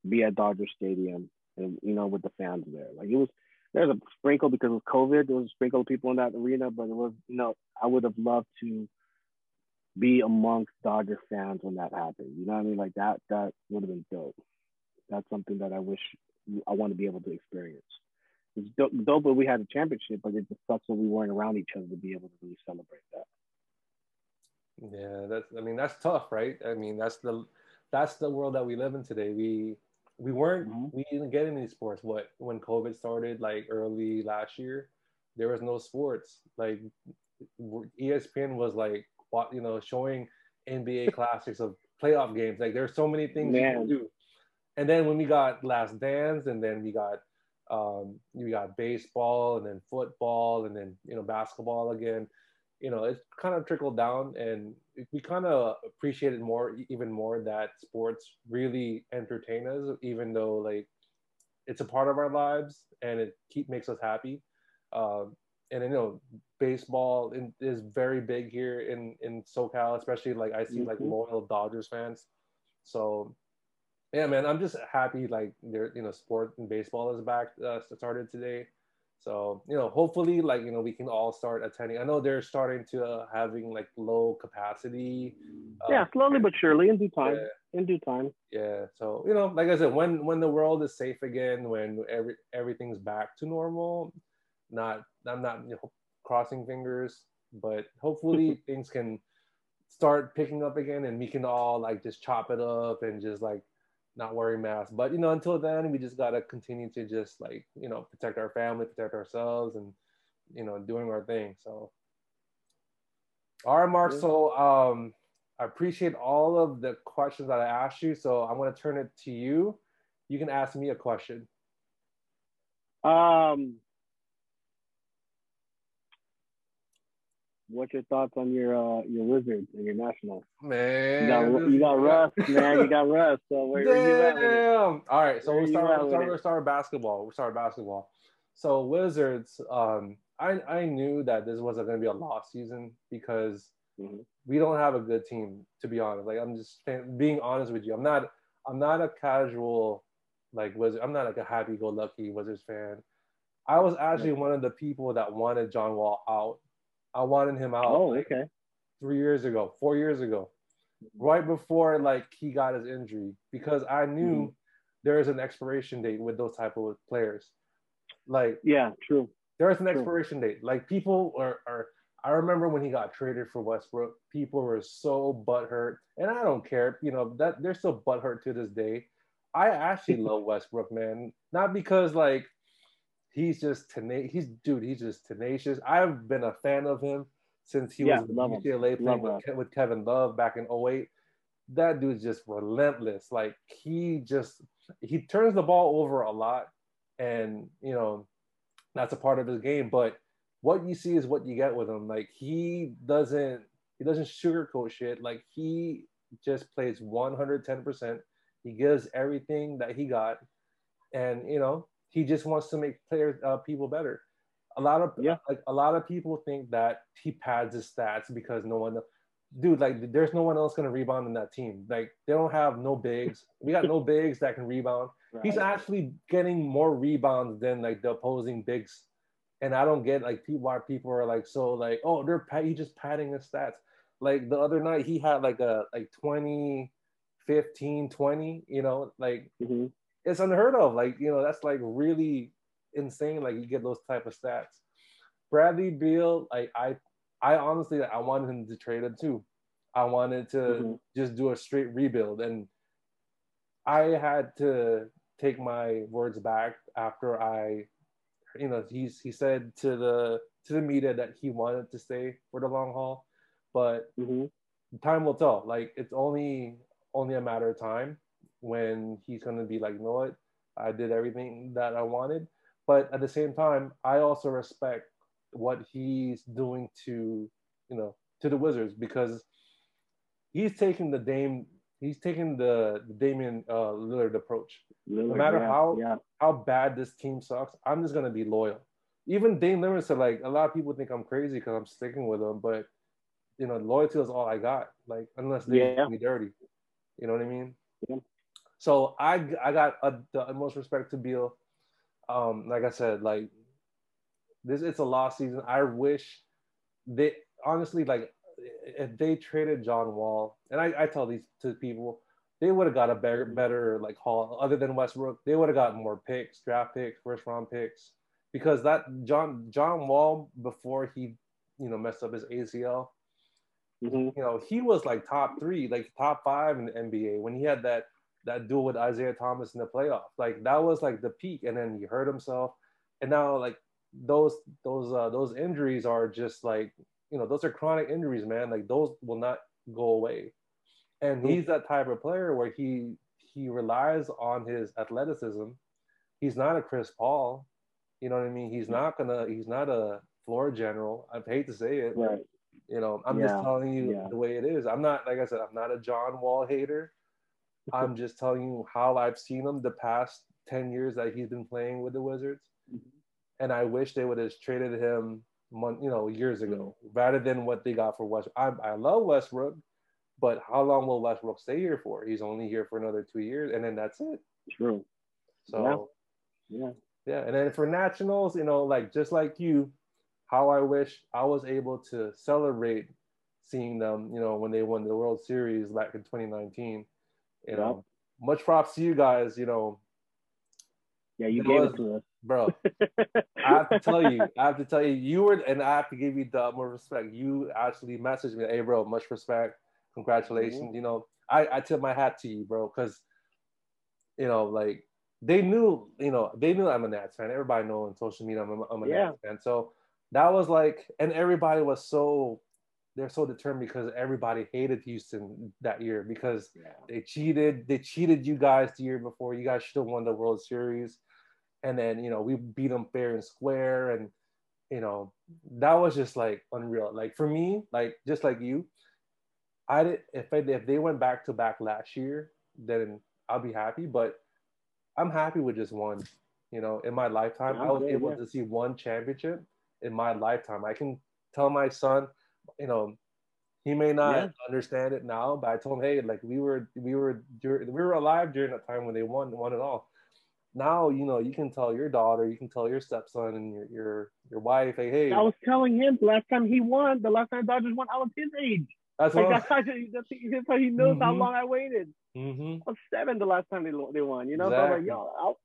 Speaker 2: be at Dodger Stadium and you know with the fans there. Like it was, there's a sprinkle because of COVID. There was a sprinkle of people in that arena, but it was you know I would have loved to be amongst Dodger fans when that happened. You know what I mean? Like that that would have been dope. That's something that I wish I want to be able to experience. It's dope, dope that we had a championship, but it just sucks that we weren't around each other to be able to really celebrate that.
Speaker 1: Yeah, that's I mean that's tough, right? I mean that's the that's the world that we live in today. We we weren't mm-hmm. we didn't get any sports. What when COVID started, like early last year, there was no sports. Like ESPN was like you know, showing NBA classics of playoff games. Like there's so many things Man. you can do. And then when we got Last Dance, and then we got um, we got baseball, and then football, and then you know basketball again. You know, it's kind of trickled down, and we kind of appreciate it more, even more that sports really entertain us, even though like it's a part of our lives and it keep makes us happy. Um, and you know, baseball in, is very big here in in SoCal, especially like I see mm-hmm. like loyal Dodgers fans. So yeah, man, I'm just happy like there, you know, sport and baseball is back uh, started today. So you know, hopefully, like you know, we can all start attending. I know they're starting to uh, having like low capacity.
Speaker 2: Uh, yeah, slowly but surely, in due time. Yeah. In due time.
Speaker 1: Yeah. So you know, like I said, when when the world is safe again, when every everything's back to normal, not I'm not you know, crossing fingers, but hopefully things can start picking up again, and we can all like just chop it up and just like not wearing masks. But you know, until then, we just gotta continue to just like you know protect our family, protect ourselves, and you know doing our thing. So, all right, Mark. So um, I appreciate all of the questions that I asked you. So I'm gonna turn it to you. You can ask me a question.
Speaker 2: Um, what's your thoughts on your uh your Wizards and your Nationals?
Speaker 1: Man,
Speaker 2: you got, you got Russ, man. You got Russ. So where, where you at?
Speaker 1: All right, so we'll start. We'll start, we'll start basketball. We'll start basketball. So Wizards, um, I I knew that this wasn't going to be a lost season because mm-hmm. we don't have a good team. To be honest, like I'm just being honest with you. I'm not. I'm not a casual like Wizard. I'm not like a happy-go-lucky Wizards fan. I was actually one of the people that wanted John Wall out I wanted him out.
Speaker 2: Oh, okay.
Speaker 1: Three years ago, four years ago, right before like he got his injury, because I knew mm-hmm. there is an expiration date with those type of players. Like,
Speaker 2: yeah, true.
Speaker 1: There is an true. expiration date. Like people are, are. I remember when he got traded for Westbrook, people were so butthurt, and I don't care. You know that they're still butthurt to this day. I actually love Westbrook, man. Not because like he's just tenacious. He's dude. He's just tenacious. I've been a fan of him since he yeah, was in UCLA playing with, with, Kevin Love back in 08. That dude's just relentless. Like he just he turns the ball over a lot, and you know that's a part of his game. But what you see is what you get with him. Like he doesn't he doesn't sugarcoat shit. Like he just plays 110 percent. He gives everything that he got, and you know he just wants to make players uh, people better. A lot of yeah. like a lot of people think that he pads his stats because no one, dude, like there's no one else gonna rebound in that team. Like they don't have no bigs. We got no bigs that can rebound. Right. He's actually getting more rebounds than like the opposing bigs. And I don't get like why people are like so like oh they're he just padding his stats. Like the other night he had like a like 20, 15, 20, you know, like mm-hmm it's unheard of. Like, you know, that's like really insane. Like you get those type of stats. Bradley Beal, like I I honestly I wanted him to trade him too. I wanted to mm-hmm. just do a straight rebuild. And I had to take my words back after I you know, he's he said to the to the media that he wanted to stay for the long haul. But mm-hmm. time will tell. Like it's only only a matter of time when he's going to be like, you know what, I did everything that I wanted. But at the same time, I also respect what he's doing to, you know, to the Wizards because he's taking the Dame, he's taking the, the Damian uh, Lillard approach. Lillard, no matter yeah, how yeah. how bad this team sucks, I'm just gonna be loyal. Even Dame Lillard said, like, a lot of people think I'm crazy because I'm sticking with him, but you know, loyalty is all I got. Like, unless they yeah. me dirty, you know what I mean? Yeah. So I I got a, the utmost respect to Beal. Um, like I said, like this it's a lost season. I wish they honestly like if they traded John Wall, and I, I tell these to people, they would have got a better better like haul other than Westbrook. They would have got more picks, draft picks, first round picks, because that John John Wall before he you know messed up his ACL. Mm-hmm. You know, he was like top three, like top five in the NBA when he had that that duel with Isaiah Thomas in the playoffs. Like that was like the peak, and then he hurt himself, and now like those those uh, those injuries are just like you know those are chronic injuries, man. Like those will not go away, and he's that type of player where he he relies on his athleticism. He's not a Chris Paul, you know what I mean. He's not gonna. He's not a floor general. I hate to say it,
Speaker 2: right?
Speaker 1: You know, I'm
Speaker 2: Yeah,
Speaker 1: just telling you
Speaker 2: yeah.
Speaker 1: the way it is. I'm not like I said, I'm not a John Wall hater. I'm just telling you how I've seen him the past 10 years that he's been playing with the Wizards. And I wish they would have traded him month, you know, years ago, rather than what they got for Westbrook. I, I love Westbrook, but how long will Westbrook stay here for? He's only here for another two years, and then that's it.
Speaker 2: True.
Speaker 1: So
Speaker 2: Yeah.
Speaker 1: yeah, and then for nationals, you know, like just like you, how I wish I was able to celebrate seeing them, you know, when they won the World Series back in 2019. You know, much props to you guys, you know,
Speaker 2: Yeah, you
Speaker 1: It
Speaker 2: gave
Speaker 1: was-
Speaker 2: it to us.
Speaker 1: bro. I have to tell you, I have to tell you, you were, and I have to give you the more respect. You actually messaged me, hey, bro, much respect, congratulations. Mm-hmm. You know, I, I tip my hat to you, bro, because, you know, like they knew, you know, they knew I'm a Nats fan. Everybody know on social media I'm a, I'm a
Speaker 2: Yeah.
Speaker 1: Nats fan. So that was like, and everybody was so, they're so determined because everybody hated Houston that year because
Speaker 2: yeah.
Speaker 1: they cheated. They cheated you guys the year before. You guys should have won the World Series. And then, you know, we beat them fair and square. And, you know, that was just like unreal. Like for me, like just like you, I did if I, if they went back to back last year, then I'll be happy. But I'm happy with just one. You know, in my lifetime,
Speaker 2: Yeah,
Speaker 1: I was
Speaker 2: good,
Speaker 1: able
Speaker 2: yeah.
Speaker 1: to see one championship in my lifetime. I can tell my son, you know, he may not
Speaker 2: Yeah.
Speaker 1: understand it now, but I told him, hey, like we were we were dur- we were alive during that time when they won won it all. Now you know you can tell your daughter, you can tell your stepson and your your your wife, hey, hey,
Speaker 2: I was telling him the last time he won, the last time Dodgers won, I was his age.
Speaker 1: that's
Speaker 2: Like
Speaker 1: what.
Speaker 2: that's how, that's, that's how he knows how
Speaker 1: Mhm.
Speaker 2: long I waited.
Speaker 1: hmm
Speaker 2: I was seven the last time they they won. You know, so I was like, yo, I'll,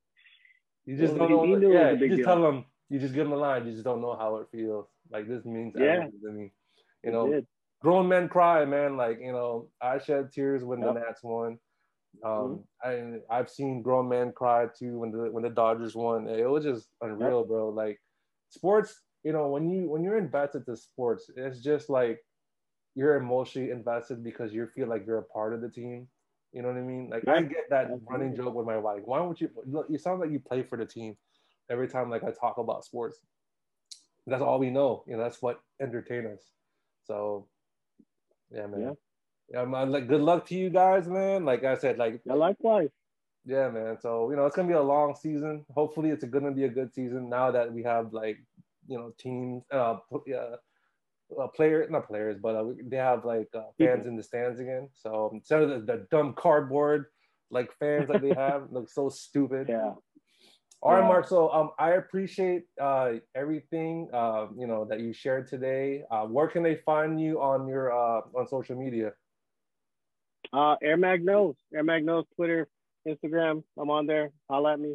Speaker 1: You just
Speaker 2: Well,
Speaker 1: don't
Speaker 2: he-
Speaker 1: know.
Speaker 2: he knew it
Speaker 1: yeah, you just
Speaker 2: deal.
Speaker 1: tell them. You just give them a line. You just don't know how it feels. Like this means
Speaker 2: Yeah.
Speaker 1: everything to me. You know, grown men cry, man. Like you know, I shed tears when
Speaker 2: Yep.
Speaker 1: the Nats won. Um,
Speaker 2: Mm-hmm.
Speaker 1: I I've seen grown men cry too when the when the Dodgers won. It was just unreal, bro. Like sports, you know, when you when you're invested to sports, it's just like you're emotionally invested because you feel like you're a part of the team. You know what I mean? Like I get that
Speaker 2: absolutely.
Speaker 1: running joke with my wife. Why don't you? You sound like you play for the team every time like I talk about sports. That's all we know. You know, that's what entertain us. So, yeah, man.
Speaker 2: Yeah.
Speaker 1: Yeah, man. Like, good luck to you guys, man. Like I said, like
Speaker 2: Yeah, likewise.
Speaker 1: yeah, man. So you know, it's gonna be a long season. Hopefully, it's gonna be a good season now that we have like you know teams, uh, uh, uh player, not players, but uh, they have like uh, fans in the stands again. So instead of the, the dumb cardboard like fans that they have, look so stupid.
Speaker 2: Yeah.
Speaker 1: All right. Mark. So um, I appreciate uh everything uh you know that you shared today. Uh, where can they find you on your uh on social media?
Speaker 2: Uh, Air Mag knows. Air Mag knows Twitter, Instagram. I'm on there. Holla at me.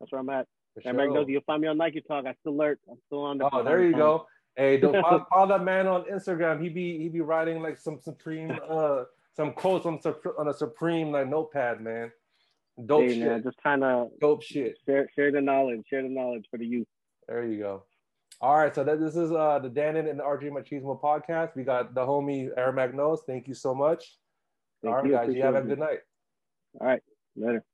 Speaker 2: That's where I'm at.
Speaker 1: For
Speaker 2: Air Mag knows. You'll find me on Niketalk. I still alert. I'm still on there.
Speaker 1: Oh, there you go. Hey, don't follow, follow that man on Instagram. He be he be writing like some supreme uh some quotes on on a supreme like notepad, man. Dope
Speaker 2: Hey,
Speaker 1: shit.
Speaker 2: man, just trying to
Speaker 1: Dope shit.
Speaker 2: share share the knowledge. Share the knowledge for the youth.
Speaker 1: There you go. All right, so that this is uh the Danon and the RJ Machismo podcast. We got the homie Air Mag knows. Thank you so much.
Speaker 2: Thank
Speaker 1: All right,
Speaker 2: you.
Speaker 1: guys. You have a good night.
Speaker 2: All right. Later.